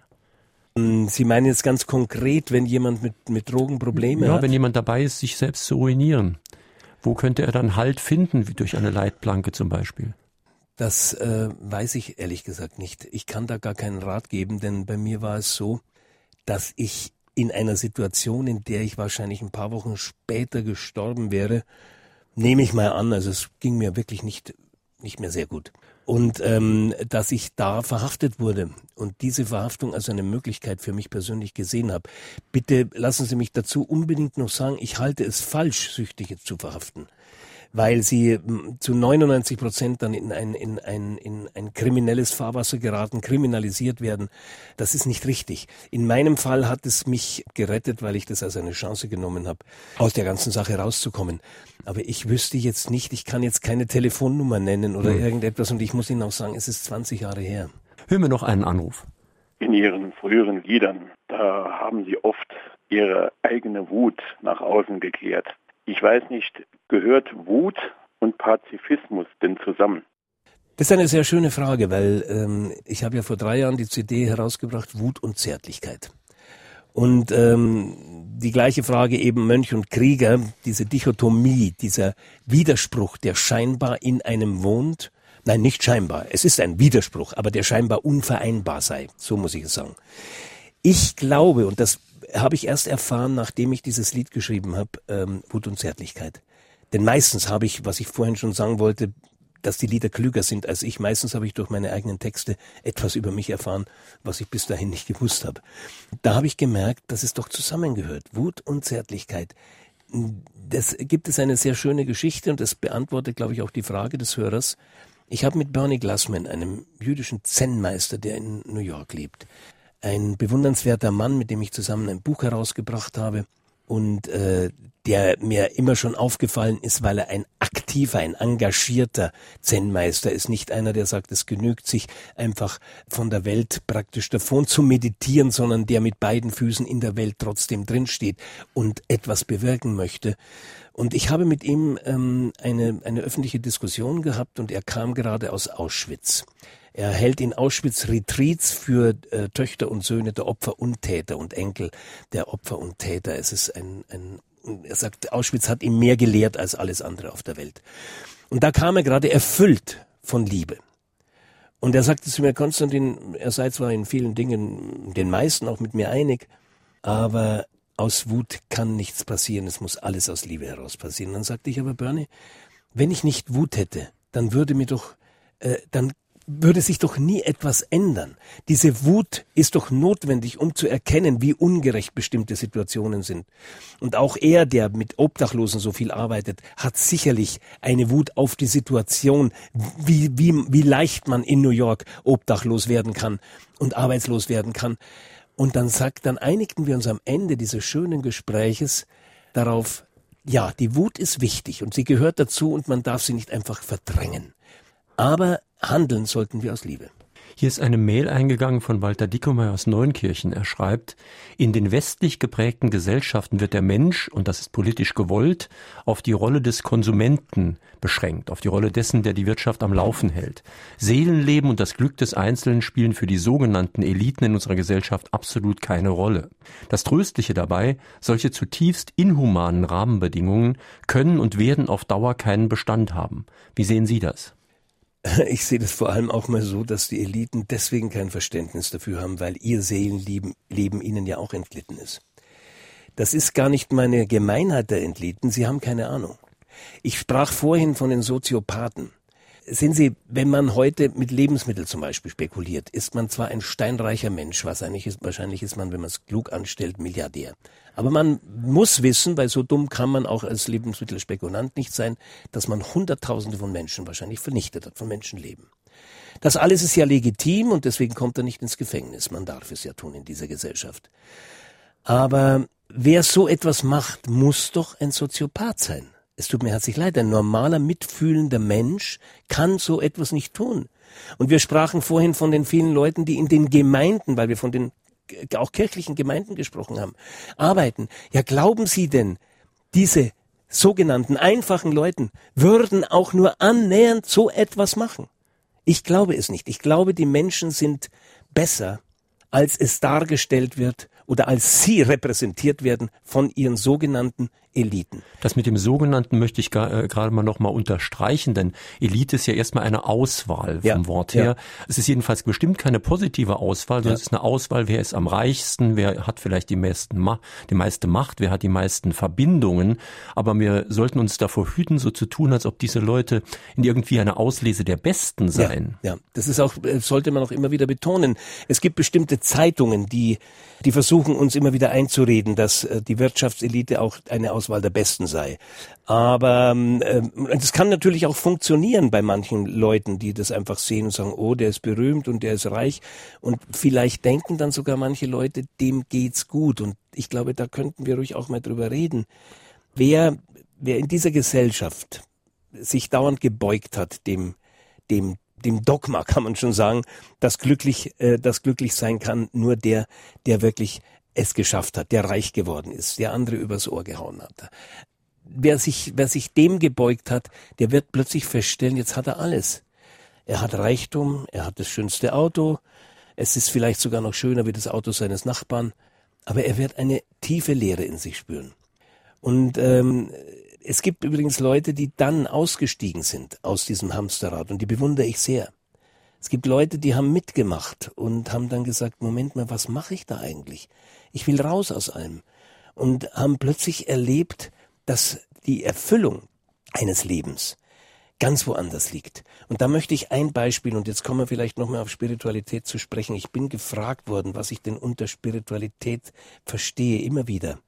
C: Hm, Sie meinen jetzt ganz konkret, wenn jemand mit, mit Drogen Probleme
B: ja,
C: hat?
B: Ja, wenn jemand dabei ist, sich selbst zu ruinieren. Wo könnte er dann Halt finden, wie durch eine Leitplanke zum Beispiel?
C: Das äh, weiß ich ehrlich gesagt nicht. Ich kann da gar keinen Rat geben, denn bei mir war es so, dass ich in einer Situation, in der ich wahrscheinlich ein paar Wochen später gestorben wäre, nehme ich mal an, also es ging mir wirklich nicht, nicht mehr sehr gut und ähm, dass ich da verhaftet wurde und diese Verhaftung als eine Möglichkeit für mich persönlich gesehen habe. Bitte lassen Sie mich dazu unbedingt noch sagen, ich halte es falsch, Süchtige zu verhaften weil sie hm, zu 99 Prozent dann in ein, in, ein, in ein kriminelles Fahrwasser geraten, kriminalisiert werden. Das ist nicht richtig. In meinem Fall hat es mich gerettet, weil ich das als eine Chance genommen habe, aus der ganzen Sache rauszukommen. Aber ich wüsste jetzt nicht, ich kann jetzt keine Telefonnummer nennen oder hm. irgendetwas und ich muss Ihnen auch sagen, es ist 20 Jahre her.
B: Hören wir noch einen Anruf.
G: In Ihren früheren Liedern, da haben Sie oft Ihre eigene Wut nach außen gekehrt. Ich weiß nicht, gehört Wut und Pazifismus denn zusammen?
C: Das ist eine sehr schöne Frage, weil ähm, ich habe ja vor drei Jahren die CD herausgebracht, Wut und Zärtlichkeit. Und ähm, die gleiche Frage eben Mönch und Krieger, diese Dichotomie, dieser Widerspruch, der scheinbar in einem wohnt, nein, nicht scheinbar, es ist ein Widerspruch, aber der scheinbar unvereinbar sei, so muss ich es sagen. Ich glaube, und das habe ich erst erfahren, nachdem ich dieses Lied geschrieben habe, ähm, Wut und Zärtlichkeit. Denn meistens habe ich, was ich vorhin schon sagen wollte, dass die Lieder klüger sind als ich. Meistens habe ich durch meine eigenen Texte etwas über mich erfahren, was ich bis dahin nicht gewusst habe. Da habe ich gemerkt, dass es doch zusammengehört. Wut und Zärtlichkeit. Das gibt es eine sehr schöne Geschichte und das beantwortet, glaube ich, auch die Frage des Hörers. Ich habe mit Bernie Glassman, einem jüdischen Zen-Meister, der in New York lebt, ein bewundernswerter Mann, mit dem ich zusammen ein Buch herausgebracht habe und äh, der mir immer schon aufgefallen ist, weil er ein aktiver, ein engagierter Zen-Meister ist. Nicht einer, der sagt, es genügt sich einfach von der Welt praktisch davon zu meditieren, sondern der mit beiden Füßen in der Welt trotzdem drinsteht und etwas bewirken möchte. Und ich habe mit ihm ähm, eine, eine öffentliche Diskussion gehabt und er kam gerade aus Auschwitz. Er hält in Auschwitz Retreats für äh, Töchter und Söhne der Opfer und Täter und Enkel der Opfer und Täter. Es ist ein, ein er sagt, Auschwitz hat ihm mehr gelehrt als alles andere auf der Welt. Und da kam er gerade erfüllt von Liebe. Und er sagte zu mir, Konstantin, er sei zwar in vielen Dingen, den meisten auch mit mir einig, aber aus Wut kann nichts passieren, es muss alles aus Liebe heraus passieren. Dann sagte ich aber, Bernie, wenn ich nicht Wut hätte, dann würde mir doch, äh, dann würde sich doch nie etwas ändern. Diese Wut ist doch notwendig, um zu erkennen, wie ungerecht bestimmte Situationen sind. Und auch er, der mit Obdachlosen so viel arbeitet, hat sicherlich eine Wut auf die Situation, wie, wie, wie leicht man in New York obdachlos werden kann und arbeitslos werden kann. Und dann sagt, dann einigten wir uns am Ende dieses schönen Gespräches darauf, ja, die Wut ist wichtig und sie gehört dazu und man darf sie nicht einfach verdrängen. Aber handeln sollten wir aus Liebe.
B: Hier ist eine Mail eingegangen von Walter Dickemeyer aus Neunkirchen. Er schreibt, in den westlich geprägten Gesellschaften wird der Mensch, und das ist politisch gewollt, auf die Rolle des Konsumenten beschränkt, auf die Rolle dessen, der die Wirtschaft am Laufen hält. Seelenleben und das Glück des Einzelnen spielen für die sogenannten Eliten in unserer Gesellschaft absolut keine Rolle. Das Tröstliche dabei, solche zutiefst inhumanen Rahmenbedingungen können und werden auf Dauer keinen Bestand haben. Wie sehen Sie das?
C: Ich sehe das vor allem auch mal so, dass die Eliten deswegen kein Verständnis dafür haben, weil ihr Seelenleben Leben ihnen ja auch entglitten ist. Das ist gar nicht meine Gemeinheit der Entliten, sie haben keine Ahnung. Ich sprach vorhin von den Soziopathen. Sehen Sie, wenn man heute mit Lebensmitteln zum Beispiel spekuliert, ist man zwar ein steinreicher Mensch, wahrscheinlich ist, wahrscheinlich ist man, wenn man es klug anstellt, Milliardär. Aber man muss wissen, weil so dumm kann man auch als Lebensmittelspekulant nicht sein, dass man Hunderttausende von Menschen wahrscheinlich vernichtet hat, von Menschenleben. Das alles ist ja legitim und deswegen kommt er nicht ins Gefängnis. Man darf es ja tun in dieser Gesellschaft. Aber wer so etwas macht, muss doch ein Soziopath sein es tut mir herzlich leid, ein normaler, mitfühlender Mensch kann so etwas nicht tun. Und wir sprachen vorhin von den vielen Leuten, die in den Gemeinden, weil wir von den auch kirchlichen Gemeinden gesprochen haben, arbeiten. Ja, glauben Sie denn, diese sogenannten einfachen Leuten würden auch nur annähernd so etwas machen? Ich glaube es nicht. Ich glaube, die Menschen sind besser, als es dargestellt wird oder als sie repräsentiert werden von ihren sogenannten Eliten.
B: Das mit dem sogenannten möchte ich äh, gerade mal noch mal unterstreichen, denn Elite ist ja erstmal eine Auswahl vom ja, Wort her. Ja. Es ist jedenfalls bestimmt keine positive Auswahl, sondern ja. es ist eine Auswahl, wer ist am reichsten, wer hat vielleicht die meisten die meiste Macht, wer hat die meisten Verbindungen, aber wir sollten uns davor hüten, so zu tun, als ob diese Leute in irgendwie eine Auslese der Besten seien.
C: Ja, ja. das ist auch äh, sollte man auch immer wieder betonen. Es gibt bestimmte Zeitungen, die die versuchen uns immer wieder einzureden, dass äh, die Wirtschaftselite auch eine Auswahl der Besten sei. Aber äh, das kann natürlich auch funktionieren bei manchen Leuten, die das einfach sehen und sagen, oh, der ist berühmt und der ist reich. Und vielleicht denken dann sogar manche Leute, dem geht's gut. Und ich glaube, da könnten wir ruhig auch mal drüber reden. Wer, wer in dieser Gesellschaft sich dauernd gebeugt hat, dem, dem dem Dogma kann man schon sagen, dass glücklich, äh, dass glücklich sein kann nur der, der wirklich es geschafft hat, der reich geworden ist, der andere übers Ohr gehauen hat. Wer sich, wer sich dem gebeugt hat, der wird plötzlich feststellen, jetzt hat er alles. Er hat Reichtum, er hat das schönste Auto, es ist vielleicht sogar noch schöner wie das Auto seines Nachbarn, aber er wird eine tiefe Leere in sich spüren. Und ähm, es gibt übrigens Leute, die dann ausgestiegen sind aus diesem Hamsterrad und die bewundere ich sehr. Es gibt Leute, die haben mitgemacht und haben dann gesagt, Moment mal, was mache ich da eigentlich? Ich will raus aus allem. Und haben plötzlich erlebt, dass die Erfüllung eines Lebens ganz woanders liegt. Und da möchte ich ein Beispiel, und jetzt kommen wir vielleicht nochmal auf Spiritualität zu sprechen. Ich bin gefragt worden, was ich denn unter Spiritualität verstehe, immer wieder.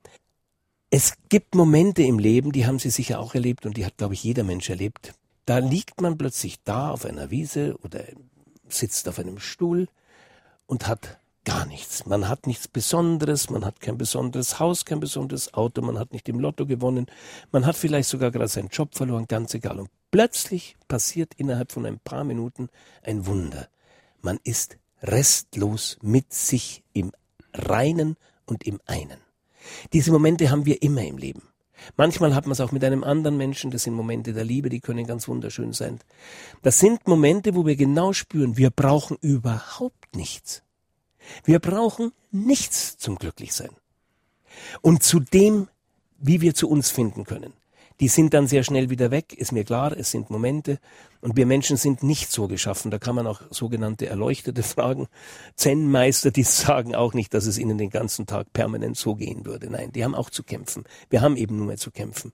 C: Es gibt Momente im Leben, die haben Sie sicher auch erlebt und die hat, glaube ich, jeder Mensch erlebt. Da liegt man plötzlich da auf einer Wiese oder sitzt auf einem Stuhl und hat gar nichts. Man hat nichts Besonderes, man hat kein besonderes Haus, kein besonderes Auto, man hat nicht im Lotto gewonnen, man hat vielleicht sogar gerade seinen Job verloren, ganz egal. Und plötzlich passiert innerhalb von ein paar Minuten ein Wunder. Man ist restlos mit sich im Reinen und im einen. Diese Momente haben wir immer im Leben. Manchmal hat man es auch mit einem anderen Menschen, das sind Momente der Liebe, die können ganz wunderschön sein. Das sind Momente, wo wir genau spüren, wir brauchen überhaupt nichts. Wir brauchen nichts zum Glücklichsein. Und zu dem, wie wir zu uns finden können. Die sind dann sehr schnell wieder weg, ist mir klar, es sind Momente Und wir Menschen sind nicht so geschaffen. Da kann man auch sogenannte Erleuchtete fragen. Zen-Meister, die sagen auch nicht, dass es ihnen den ganzen Tag permanent so gehen würde. Nein, die haben auch zu kämpfen. Wir haben eben nur mehr zu kämpfen.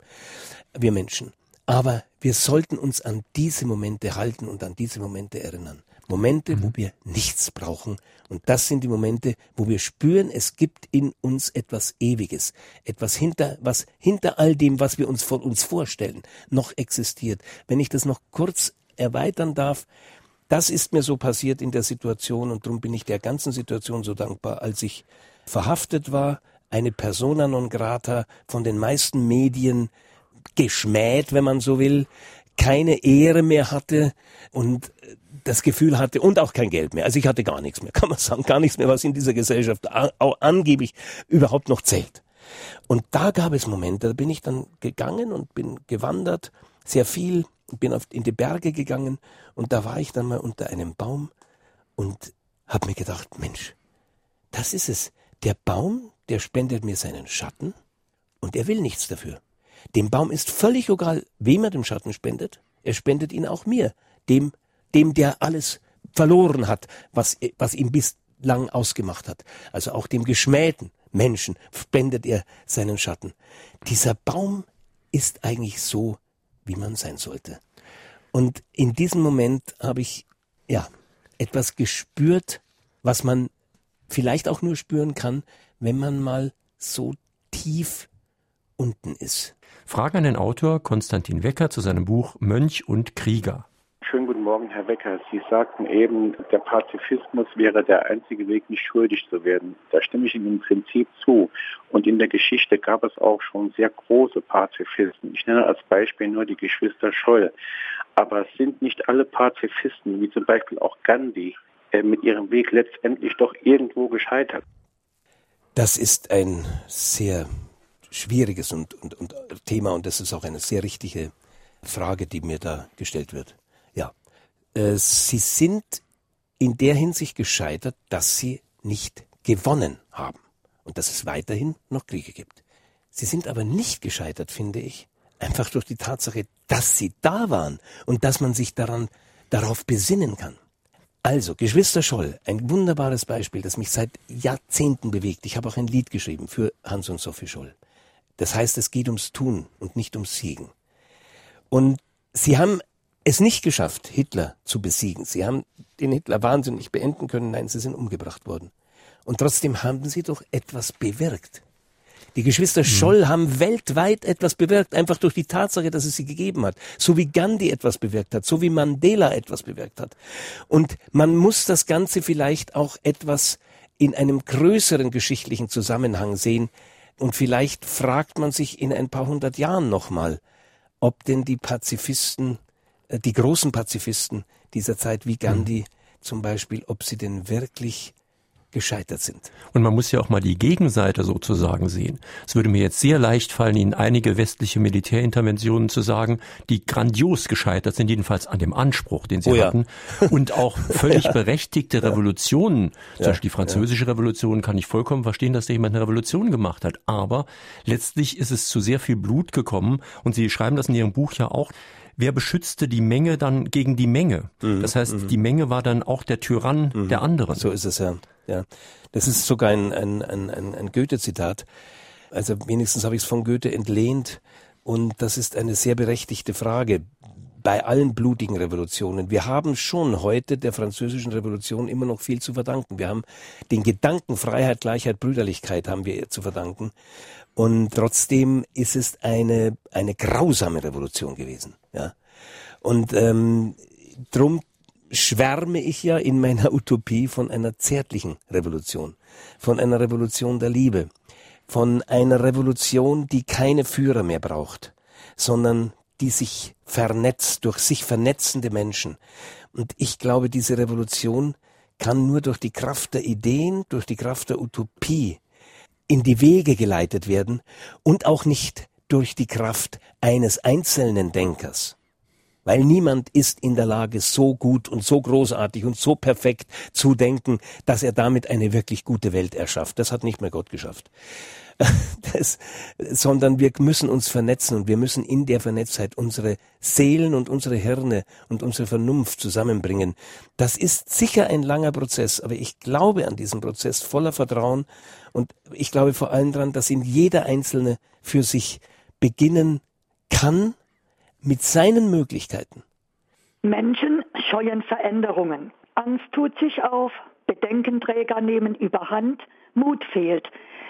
C: Wir Menschen. Aber wir sollten uns an diese Momente halten und an diese Momente erinnern. Momente, wo mhm. wir nichts brauchen. Und das sind die Momente, wo wir spüren, es gibt in uns etwas Ewiges. Etwas hinter, was hinter all dem, was wir uns von uns vorstellen, noch existiert. Wenn ich das noch kurz erweitern darf, das ist mir so passiert in der Situation und darum bin ich der ganzen Situation so dankbar, als ich verhaftet war, eine persona non grata von den meisten Medien geschmäht, wenn man so will, keine Ehre mehr hatte und das Gefühl hatte und auch kein Geld mehr. Also ich hatte gar nichts mehr, kann man sagen, gar nichts mehr, was in dieser Gesellschaft auch angeblich überhaupt noch zählt. Und da gab es Momente, da bin ich dann gegangen und bin gewandert, sehr viel, bin auf, in die Berge gegangen und da war ich dann mal unter einem Baum und habe mir gedacht, Mensch, das ist es. Der Baum, der spendet mir seinen Schatten und er will nichts dafür. Dem Baum ist völlig egal, wem er den Schatten spendet. Er spendet ihn auch mir, dem, dem der alles verloren hat, was, was ihm bislang ausgemacht hat. Also auch dem geschmähten Menschen spendet er seinen Schatten. Dieser Baum ist eigentlich so, wie man sein sollte. Und in diesem Moment habe ich, ja, etwas gespürt, was man vielleicht auch nur spüren kann, wenn man mal so tief unten ist.
B: Fragen an den Autor Konstantin Wecker zu seinem Buch Mönch und Krieger.
G: Schönen guten Morgen, Herr Wecker. Sie sagten eben, der Pazifismus wäre der einzige Weg, nicht schuldig zu werden. Da stimme ich Ihnen im Prinzip zu. Und in der Geschichte gab es auch schon sehr große Pazifisten. Ich nenne als Beispiel nur die Geschwister Scholl. Aber es sind nicht alle Pazifisten, wie zum Beispiel auch Gandhi, äh, mit ihrem Weg letztendlich doch irgendwo gescheitert.
C: Das ist ein sehr schwieriges und, und, und Thema und das ist auch eine sehr richtige Frage, die mir da gestellt wird. Äh, sie sind in der Hinsicht gescheitert, dass sie nicht gewonnen haben und dass es weiterhin noch Kriege gibt. Sie sind aber nicht gescheitert, finde ich, einfach durch die Tatsache, dass sie da waren und dass man sich daran darauf besinnen kann. Also, Geschwister Scholl, ein wunderbares Beispiel, das mich seit Jahrzehnten bewegt. Ich habe auch ein Lied geschrieben für Hans und Sophie Scholl. Das heißt, es geht ums Tun und nicht ums Siegen. Und sie haben es nicht geschafft, Hitler zu besiegen. Sie haben den Hitler wahnsinnig beenden können. Nein, sie sind umgebracht worden. Und trotzdem haben sie doch etwas bewirkt. Die Geschwister mhm. Scholl haben weltweit etwas bewirkt, einfach durch die Tatsache, dass es sie gegeben hat. So wie Gandhi etwas bewirkt hat, so wie Mandela etwas bewirkt hat. Und man muss das Ganze vielleicht auch etwas in einem größeren geschichtlichen Zusammenhang sehen. Und vielleicht fragt man sich in ein paar hundert Jahren nochmal, ob denn die Pazifisten, die großen Pazifisten dieser Zeit wie Gandhi mhm. zum Beispiel, ob sie denn wirklich gescheitert sind.
B: Und man muss ja auch mal die Gegenseite sozusagen sehen. Es würde mir jetzt sehr leicht fallen, Ihnen einige westliche Militärinterventionen zu sagen, die grandios gescheitert sind, jedenfalls an dem Anspruch, den sie oh ja. hatten. Und auch völlig ja. berechtigte Revolutionen, zum Beispiel die französische Revolution, kann ich vollkommen verstehen, dass da jemand eine Revolution gemacht hat. Aber letztlich ist es zu sehr viel Blut gekommen. Und Sie schreiben das in Ihrem Buch ja auch wer beschützte die Menge dann gegen die Menge? Mhm. Das heißt, mhm. die Menge war dann auch der Tyrann mhm. der anderen.
C: So ist es ja. ja. Das ist sogar ein, ein, ein, ein, ein Goethe-Zitat. Also wenigstens habe ich es von Goethe entlehnt. Und das ist eine sehr berechtigte Frage bei allen blutigen Revolutionen. Wir haben schon heute der französischen Revolution immer noch viel zu verdanken. Wir haben den Gedanken Freiheit, Gleichheit, Brüderlichkeit haben wir ihr zu verdanken. Und trotzdem ist es eine, eine grausame Revolution gewesen. Ja? Und ähm, drum schwärme ich ja in meiner Utopie von einer zärtlichen Revolution, von einer Revolution der Liebe, von einer Revolution, die keine Führer mehr braucht, sondern die sich vernetzt durch sich vernetzende Menschen. Und ich glaube, diese Revolution kann nur durch die Kraft der Ideen, durch die Kraft der Utopie in die Wege geleitet werden und auch nicht durch die Kraft eines einzelnen Denkers. Weil niemand ist in der Lage, so gut und so großartig und so perfekt zu denken, dass er damit eine wirklich gute Welt erschafft. Das hat nicht mehr Gott geschafft. Das, sondern wir müssen uns vernetzen und wir müssen in der Vernetztheit unsere Seelen und unsere Hirne und unsere Vernunft zusammenbringen. Das ist sicher ein langer Prozess, aber ich glaube an diesen Prozess voller Vertrauen und ich glaube vor allem daran, dass ihn jeder Einzelne für sich beginnen kann mit seinen Möglichkeiten.
H: Menschen scheuen Veränderungen. Angst tut sich auf, Bedenkenträger nehmen überhand, Mut fehlt.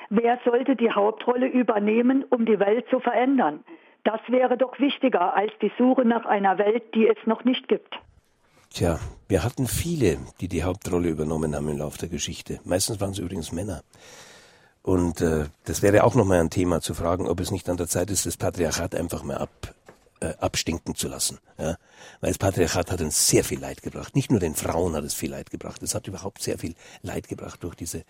H: Wer sollte die Hauptrolle übernehmen, um die Welt zu verändern? Das wäre doch wichtiger als die Suche nach einer Welt, die es noch nicht gibt.
C: Tja, wir hatten viele, die die Hauptrolle übernommen haben im Laufe der Geschichte. Meistens waren es übrigens Männer. Und äh, das wäre auch nochmal ein Thema zu fragen, ob es nicht an der Zeit ist, das Patriarchat einfach mal ab, äh, abstinken zu lassen. Ja? Weil das Patriarchat hat uns sehr viel Leid gebracht. Nicht nur den Frauen hat es viel Leid gebracht. Es hat überhaupt sehr viel Leid gebracht durch diese,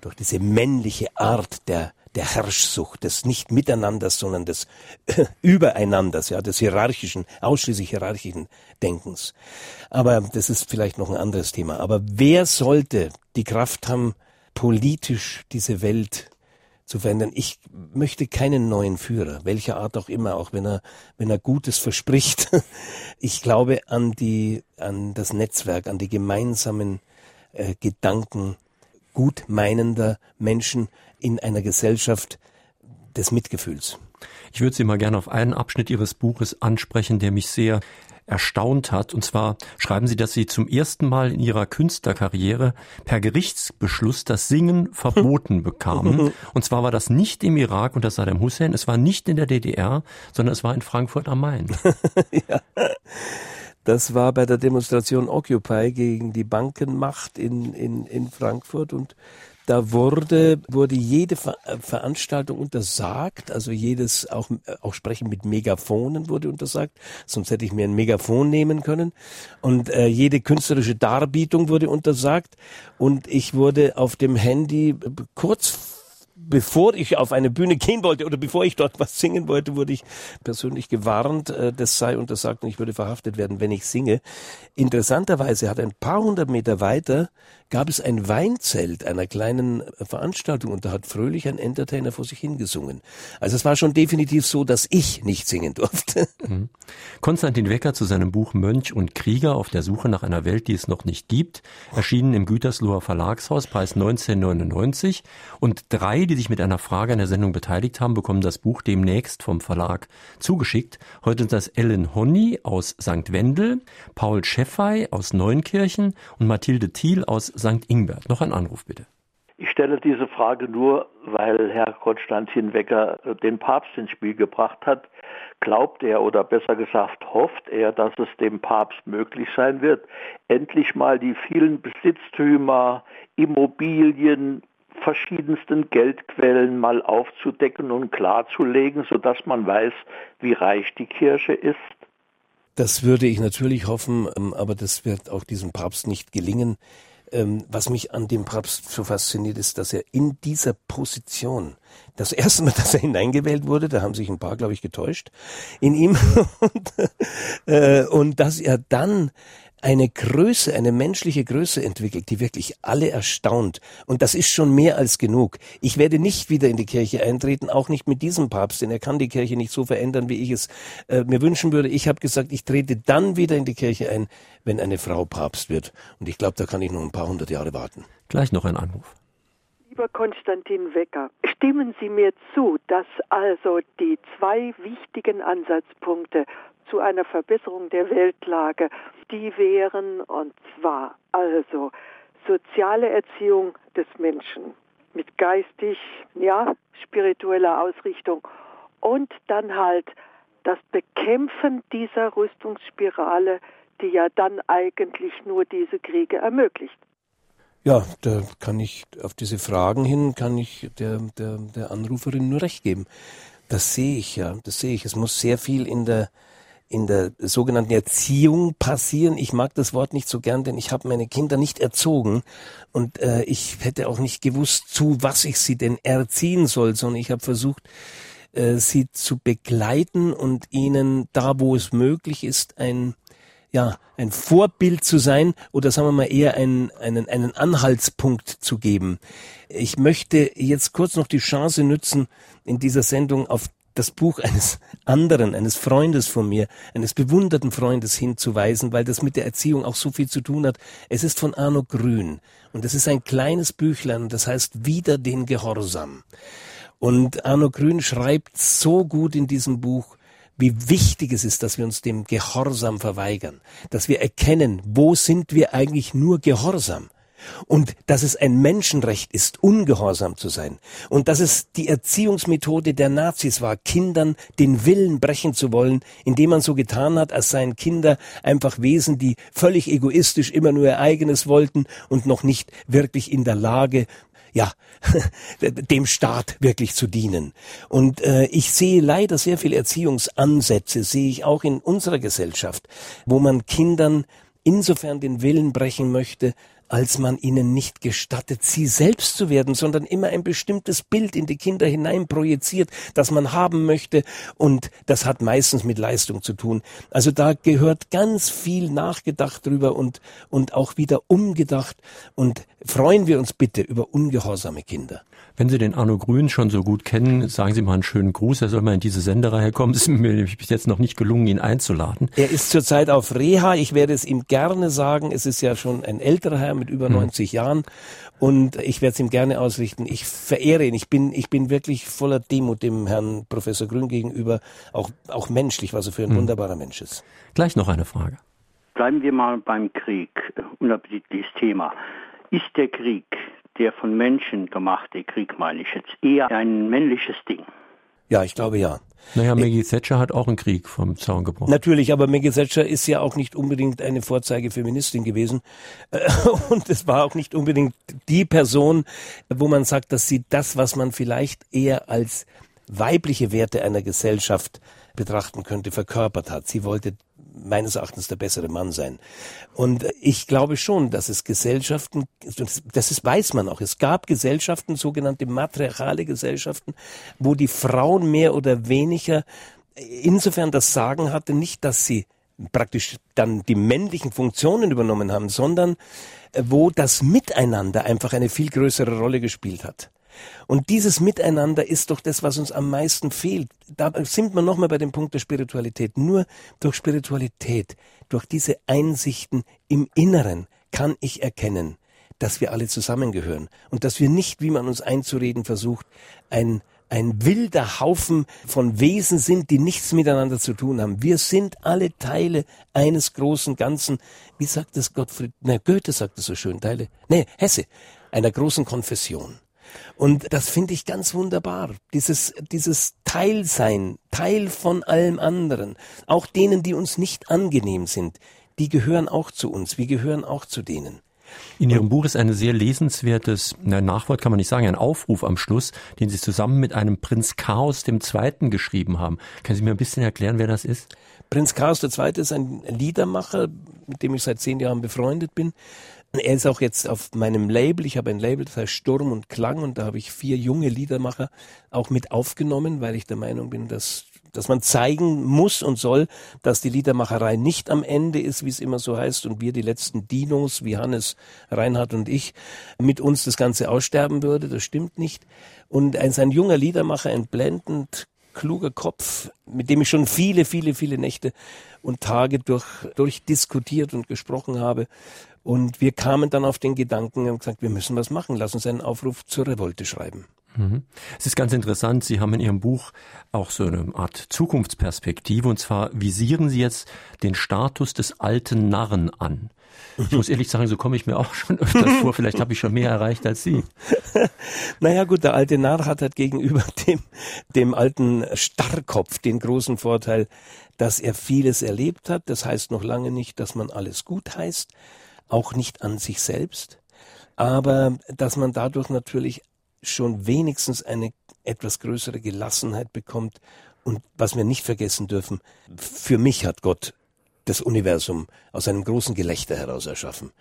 C: durch diese männliche Art der, der Herrschsucht, des nicht Miteinanders, sondern des äh, Übereinanders, ja, des hierarchischen, ausschließlich hierarchischen Denkens. Aber das ist vielleicht noch ein anderes Thema. Aber wer sollte die Kraft haben, politisch diese Welt zu verändern. Ich möchte keinen neuen Führer, welcher Art auch immer, auch wenn er, wenn er Gutes verspricht. Ich glaube an die, an das Netzwerk, an die gemeinsamen äh, Gedanken gutmeinender Menschen in einer Gesellschaft des Mitgefühls.
B: Ich würde Sie mal gerne auf einen Abschnitt Ihres Buches ansprechen, der mich sehr erstaunt hat. Und zwar schreiben Sie, dass Sie zum ersten Mal in Ihrer Künstlerkarriere per Gerichtsbeschluss das Singen verboten bekamen. Und zwar war das nicht im Irak unter Saddam Hussein, es war nicht in der DDR, sondern es war in Frankfurt am Main. ja.
C: Das war bei der Demonstration Occupy gegen die Bankenmacht in, in, in Frankfurt und da wurde, wurde jede Ver äh, Veranstaltung untersagt, also jedes, auch, äh, auch Sprechen mit Megaphonen wurde untersagt, sonst hätte ich mir ein Megafon nehmen können. Und äh, jede künstlerische Darbietung wurde untersagt. Und ich wurde auf dem Handy kurz bevor ich auf eine Bühne gehen wollte oder bevor ich dort was singen wollte, wurde ich persönlich gewarnt, äh, das sei untersagt und ich würde verhaftet werden, wenn ich singe. Interessanterweise hat ein paar hundert Meter weiter gab es ein Weinzelt einer kleinen Veranstaltung und da hat fröhlich ein Entertainer vor sich hingesungen. Also es war schon definitiv so, dass ich nicht singen durfte. Mhm.
B: Konstantin Wecker zu seinem Buch Mönch und Krieger auf der Suche nach einer Welt, die es noch nicht gibt, erschienen im Gütersloher Verlagshaus, Preis 1999 und drei, die sich mit einer Frage an der Sendung beteiligt haben, bekommen das Buch demnächst vom Verlag zugeschickt. Heute sind das Ellen Honny aus St. Wendel, Paul Scheffey aus Neunkirchen und Mathilde Thiel aus St. Ingbert. Noch ein Anruf bitte.
I: Ich stelle diese Frage nur, weil Herr Konstantin Wecker den Papst ins Spiel gebracht hat. Glaubt er oder besser gesagt hofft er, dass es dem Papst möglich sein wird, endlich mal die vielen Besitztümer, Immobilien, verschiedensten Geldquellen mal aufzudecken und klarzulegen, sodass man weiß, wie reich die Kirche ist?
C: Das würde ich natürlich hoffen, ähm, aber das wird auch diesem Papst nicht gelingen. Ähm, was mich an dem Papst so fasziniert, ist, dass er in dieser Position, das erste Mal, dass er hineingewählt wurde, da haben sich ein paar, glaube ich, getäuscht in ihm, und, äh, und dass er dann eine Größe, eine menschliche Größe entwickelt, die wirklich alle erstaunt. Und das ist schon mehr als genug. Ich werde nicht wieder in die Kirche eintreten, auch nicht mit diesem Papst, denn er kann die Kirche nicht so verändern, wie ich es äh, mir wünschen würde. Ich habe gesagt, ich trete dann wieder in die Kirche ein, wenn eine Frau Papst wird. Und ich glaube, da kann ich noch ein paar hundert Jahre warten.
B: Gleich noch ein Anruf.
J: Lieber Konstantin Wecker, stimmen Sie mir zu, dass also die zwei wichtigen Ansatzpunkte zu einer Verbesserung der Weltlage. Die wären, und zwar also soziale Erziehung des Menschen mit geistig, ja, spiritueller Ausrichtung und dann halt das Bekämpfen dieser Rüstungsspirale, die ja dann eigentlich nur diese Kriege ermöglicht.
C: Ja, da kann ich auf diese Fragen hin, kann ich der, der, der Anruferin nur recht geben. Das sehe ich ja, das sehe ich. Es muss sehr viel in der in der sogenannten Erziehung passieren. Ich mag das Wort nicht so gern, denn ich habe meine Kinder nicht erzogen und äh, ich hätte auch nicht gewusst, zu was ich sie denn erziehen soll, sondern ich habe versucht, äh, sie zu begleiten und ihnen da, wo es möglich ist, ein ja, ein Vorbild zu sein oder sagen wir mal eher einen, einen, einen Anhaltspunkt zu geben. Ich möchte jetzt kurz noch die Chance nützen, in dieser Sendung auf das Buch eines anderen, eines Freundes von mir, eines bewunderten Freundes hinzuweisen, weil das mit der Erziehung auch so viel zu tun hat. Es ist von Arno Grün und es ist ein kleines Büchlein, das heißt Wieder den Gehorsam. Und Arno Grün schreibt so gut in diesem Buch, wie wichtig es ist, dass wir uns dem Gehorsam verweigern, dass wir erkennen, wo sind wir eigentlich nur Gehorsam und dass es ein Menschenrecht ist, ungehorsam zu sein und dass es die Erziehungsmethode der Nazis war, Kindern den Willen brechen zu wollen, indem man so getan hat, als seien Kinder einfach Wesen, die völlig egoistisch immer nur ihr eigenes wollten und noch nicht wirklich in der Lage ja, dem Staat wirklich zu dienen. Und äh, ich sehe leider sehr viele Erziehungsansätze, sehe ich auch in unserer Gesellschaft, wo man Kindern insofern den Willen brechen möchte, als man ihnen nicht gestattet, sie selbst zu werden, sondern immer ein bestimmtes Bild in die Kinder hinein projiziert, das man haben möchte, und das hat meistens mit Leistung zu tun. Also da gehört ganz viel nachgedacht drüber und, und auch wieder umgedacht, und freuen wir uns bitte über ungehorsame Kinder.
B: Wenn Sie den Arno Grün schon so gut kennen, sagen Sie mal einen schönen Gruß. Er soll mal in diese Sendereihe kommen. Es ist mir bis jetzt noch nicht gelungen, ihn einzuladen.
C: Er ist zurzeit auf Reha. Ich werde es ihm gerne sagen. Es ist ja schon ein älterer Herr mit über hm. 90 Jahren. Und ich werde es ihm gerne ausrichten. Ich verehre ihn. Ich bin, ich bin wirklich voller Demut dem Herrn Professor Grün gegenüber. Auch, auch menschlich, was er für ein hm. wunderbarer Mensch ist.
B: Gleich noch eine Frage.
K: Bleiben wir mal beim Krieg. Unappetitliches Thema. Ist der Krieg der von Menschen gemachte Krieg, meine ich jetzt, eher ein männliches Ding.
C: Ja, ich glaube ja.
B: Naja, Maggie Thatcher hat auch einen Krieg vom Zaun gebrochen.
C: Natürlich, aber Maggie Thatcher ist ja auch nicht unbedingt eine Vorzeigefeministin gewesen. Und es war auch nicht unbedingt die Person, wo man sagt, dass sie das, was man vielleicht eher als weibliche Werte einer Gesellschaft betrachten könnte, verkörpert hat. Sie wollte meines Erachtens der bessere Mann sein. Und ich glaube schon, dass es Gesellschaften, das ist, weiß man auch, es gab Gesellschaften, sogenannte matriarchale Gesellschaften, wo die Frauen mehr oder weniger insofern das Sagen hatte, nicht, dass sie praktisch dann die männlichen Funktionen übernommen haben, sondern wo das Miteinander einfach eine viel größere Rolle gespielt hat. Und dieses Miteinander ist doch das, was uns am meisten fehlt. Da sind wir nochmal bei dem Punkt der Spiritualität. Nur durch Spiritualität, durch diese Einsichten im Inneren kann ich erkennen, dass wir alle zusammengehören und dass wir nicht, wie man uns einzureden versucht, ein ein wilder Haufen von Wesen sind, die nichts miteinander zu tun haben. Wir sind alle Teile eines großen Ganzen. Wie sagt es Gottfried? Na, Goethe sagt es so schön, Teile. Nee, Hesse. Einer großen Konfession. Und das finde ich ganz wunderbar. Dieses, dieses Teilsein, Teil von allem anderen, auch denen, die uns nicht angenehm sind, die gehören auch zu uns, wir gehören auch zu denen.
B: In Ihrem Buch ist ein sehr lesenswertes na, Nachwort, kann man nicht sagen, ein Aufruf am Schluss, den Sie zusammen mit einem Prinz Chaos II. geschrieben haben. Können Sie mir ein bisschen erklären, wer das ist?
C: Prinz Chaos II. ist ein Liedermacher, mit dem ich seit zehn Jahren befreundet bin. Er ist auch jetzt auf meinem Label. Ich habe ein Label, das heißt Sturm und Klang und da habe ich vier junge Liedermacher auch mit aufgenommen, weil ich der Meinung bin, dass dass man zeigen muss und soll, dass die Liedermacherei nicht am Ende ist, wie es immer so heißt, und wir die letzten Dinos, wie Hannes, Reinhard und ich, mit uns das Ganze aussterben würde. Das stimmt nicht. Und ein, ein junger Liedermacher, ein blendend kluger Kopf, mit dem ich schon viele, viele, viele Nächte und Tage durch, durchdiskutiert und gesprochen habe. Und wir kamen dann auf den Gedanken und haben gesagt, wir müssen was machen. Lass uns einen Aufruf zur Revolte schreiben.
B: Mhm. Es ist ganz interessant, Sie haben in Ihrem Buch auch so eine Art Zukunftsperspektive und zwar visieren Sie jetzt den Status des alten Narren an. Ich muss ehrlich sagen, so komme ich mir auch schon öfters vor. Vielleicht habe ich schon mehr erreicht als Sie.
C: naja gut, der alte Narr hat halt gegenüber dem, dem alten Starrkopf den großen Vorteil, dass er vieles erlebt hat. Das heißt noch lange nicht, dass man alles gut heißt auch nicht an sich selbst, aber dass man dadurch natürlich schon wenigstens eine etwas größere Gelassenheit bekommt. Und was wir nicht vergessen dürfen, für mich hat Gott das Universum aus einem großen Gelächter heraus erschaffen.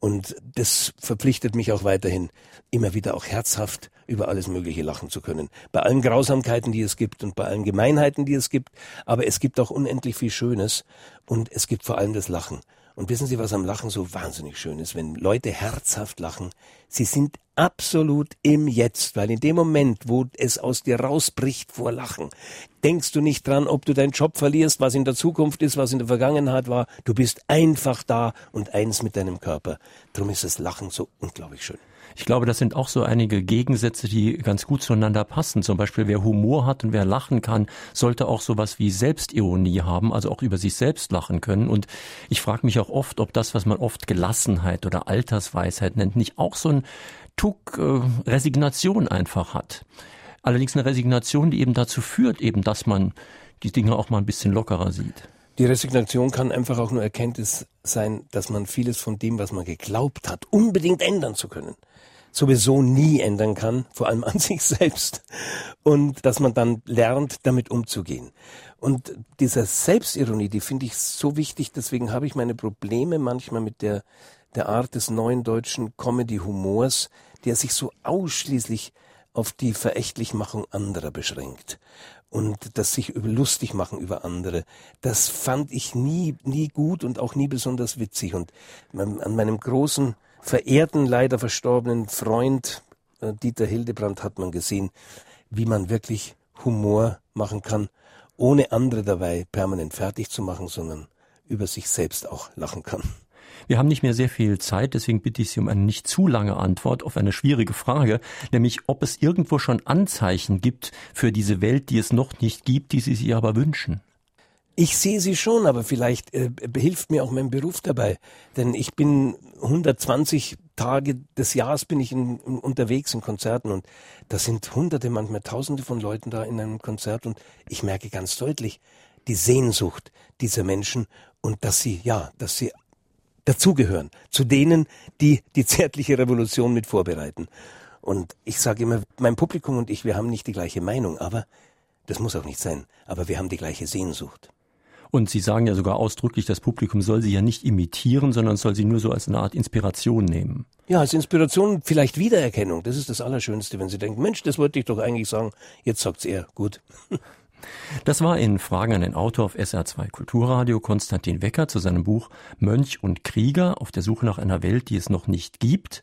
C: Und das verpflichtet mich auch weiterhin, immer wieder auch herzhaft über alles Mögliche lachen zu können. Bei allen Grausamkeiten, die es gibt und bei allen Gemeinheiten, die es gibt. Aber es gibt auch unendlich viel Schönes und es gibt vor allem das Lachen. Und wissen Sie, was am Lachen so wahnsinnig schön ist? Wenn Leute herzhaft lachen, sie sind absolut im Jetzt, weil in dem Moment, wo es aus dir rausbricht vor Lachen, denkst du nicht dran, ob du deinen Job verlierst, was in der Zukunft ist, was in der Vergangenheit war. Du bist einfach da und eins mit deinem Körper. Darum ist das Lachen so unglaublich schön.
B: Ich glaube, das sind auch so einige Gegensätze, die ganz gut zueinander passen. Zum Beispiel, wer Humor hat und wer lachen kann, sollte auch sowas wie Selbstironie haben, also auch über sich selbst lachen können. Und ich frage mich auch oft, ob das, was man oft Gelassenheit oder Altersweisheit nennt, nicht auch so ein Tuck äh, Resignation einfach hat. Allerdings eine Resignation, die eben dazu führt, eben, dass man die Dinge auch mal ein bisschen lockerer sieht.
C: Die Resignation kann einfach auch nur Erkenntnis sein, dass man vieles von dem, was man geglaubt hat, unbedingt ändern zu können sowieso nie ändern kann, vor allem an sich selbst. Und dass man dann lernt, damit umzugehen. Und dieser Selbstironie, die finde ich so wichtig, deswegen habe ich meine Probleme manchmal mit der, der Art des neuen deutschen Comedy-Humors, der sich so ausschließlich auf die Verächtlichmachung anderer beschränkt und das sich lustig machen über andere, das fand ich nie, nie gut und auch nie besonders witzig. Und an meinem großen verehrten, leider verstorbenen Freund äh, Dieter Hildebrand hat man gesehen, wie man wirklich Humor machen kann, ohne andere dabei permanent fertig zu machen, sondern über sich selbst auch lachen kann.
B: Wir haben nicht mehr sehr viel Zeit, deswegen bitte ich Sie um eine nicht zu lange Antwort auf eine schwierige Frage, nämlich ob es irgendwo schon Anzeichen gibt für diese Welt, die es noch nicht gibt, die Sie sich aber wünschen.
C: Ich sehe sie schon, aber vielleicht äh, hilft mir auch mein Beruf dabei. Denn ich bin 120 Tage des Jahres bin ich in, in, unterwegs in Konzerten und da sind hunderte, manchmal tausende von Leuten da in einem Konzert und ich merke ganz deutlich die Sehnsucht dieser Menschen und dass sie, ja, dass sie dazugehören, zu denen, die die zärtliche Revolution mit vorbereiten. Und ich sage immer, mein Publikum und ich, wir haben nicht die gleiche Meinung, aber das muss auch nicht sein, aber wir haben die gleiche Sehnsucht.
B: Und Sie sagen ja sogar ausdrücklich, das Publikum soll Sie ja nicht imitieren, sondern soll Sie nur so als eine Art Inspiration nehmen.
C: Ja, als Inspiration vielleicht Wiedererkennung. Das ist das Allerschönste, wenn Sie denken, Mensch, das wollte ich doch eigentlich sagen. Jetzt sagt's er. Gut.
B: Das war in Fragen an den Autor auf SR2 Kulturradio Konstantin Wecker zu seinem Buch Mönch und Krieger auf der Suche nach einer Welt, die es noch nicht gibt,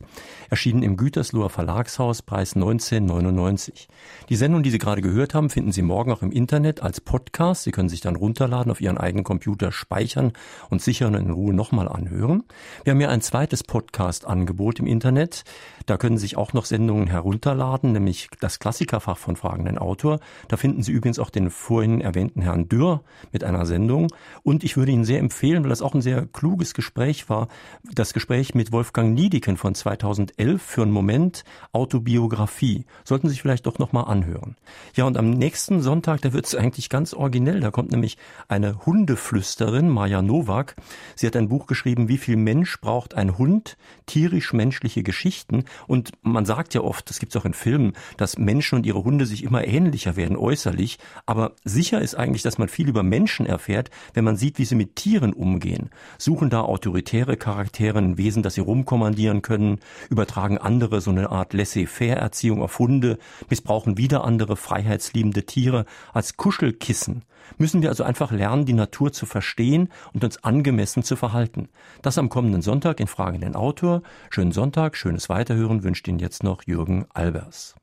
B: erschienen im Gütersloher Verlagshaus, Preis 1999. Die Sendung, die Sie gerade gehört haben, finden Sie morgen auch im Internet als Podcast. Sie können sich dann runterladen, auf Ihren eigenen Computer speichern und sicher und in Ruhe nochmal anhören. Wir haben ja ein zweites Podcast-Angebot im Internet. Da können Sie sich auch noch Sendungen herunterladen, nämlich das Klassikerfach von Fragen an den Autor. Da finden Sie übrigens auch den den vorhin erwähnten Herrn Dürr mit einer Sendung. Und ich würde Ihnen sehr empfehlen, weil das auch ein sehr kluges Gespräch war, das Gespräch mit Wolfgang Niediken von 2011 für einen Moment Autobiografie. Sollten Sie sich vielleicht doch nochmal anhören. Ja, und am nächsten Sonntag, da wird es eigentlich ganz originell. Da kommt nämlich eine Hundeflüsterin, Maja Nowak. Sie hat ein Buch geschrieben, wie viel Mensch braucht ein Hund? Tierisch-menschliche Geschichten. Und man sagt ja oft, das gibt es auch in Filmen, dass Menschen und ihre Hunde sich immer ähnlicher werden äußerlich. Aber sicher ist eigentlich, dass man viel über Menschen erfährt, wenn man sieht, wie sie mit Tieren umgehen. Suchen da autoritäre Charaktere ein Wesen, das sie rumkommandieren können, übertragen andere so eine Art Laissez-faire-Erziehung auf Hunde, missbrauchen wieder andere freiheitsliebende Tiere als Kuschelkissen. Müssen wir also einfach lernen, die Natur zu verstehen und uns angemessen zu verhalten. Das am kommenden Sonntag in Fragen den Autor. Schönen Sonntag, schönes Weiterhören wünscht Ihnen jetzt noch Jürgen Albers.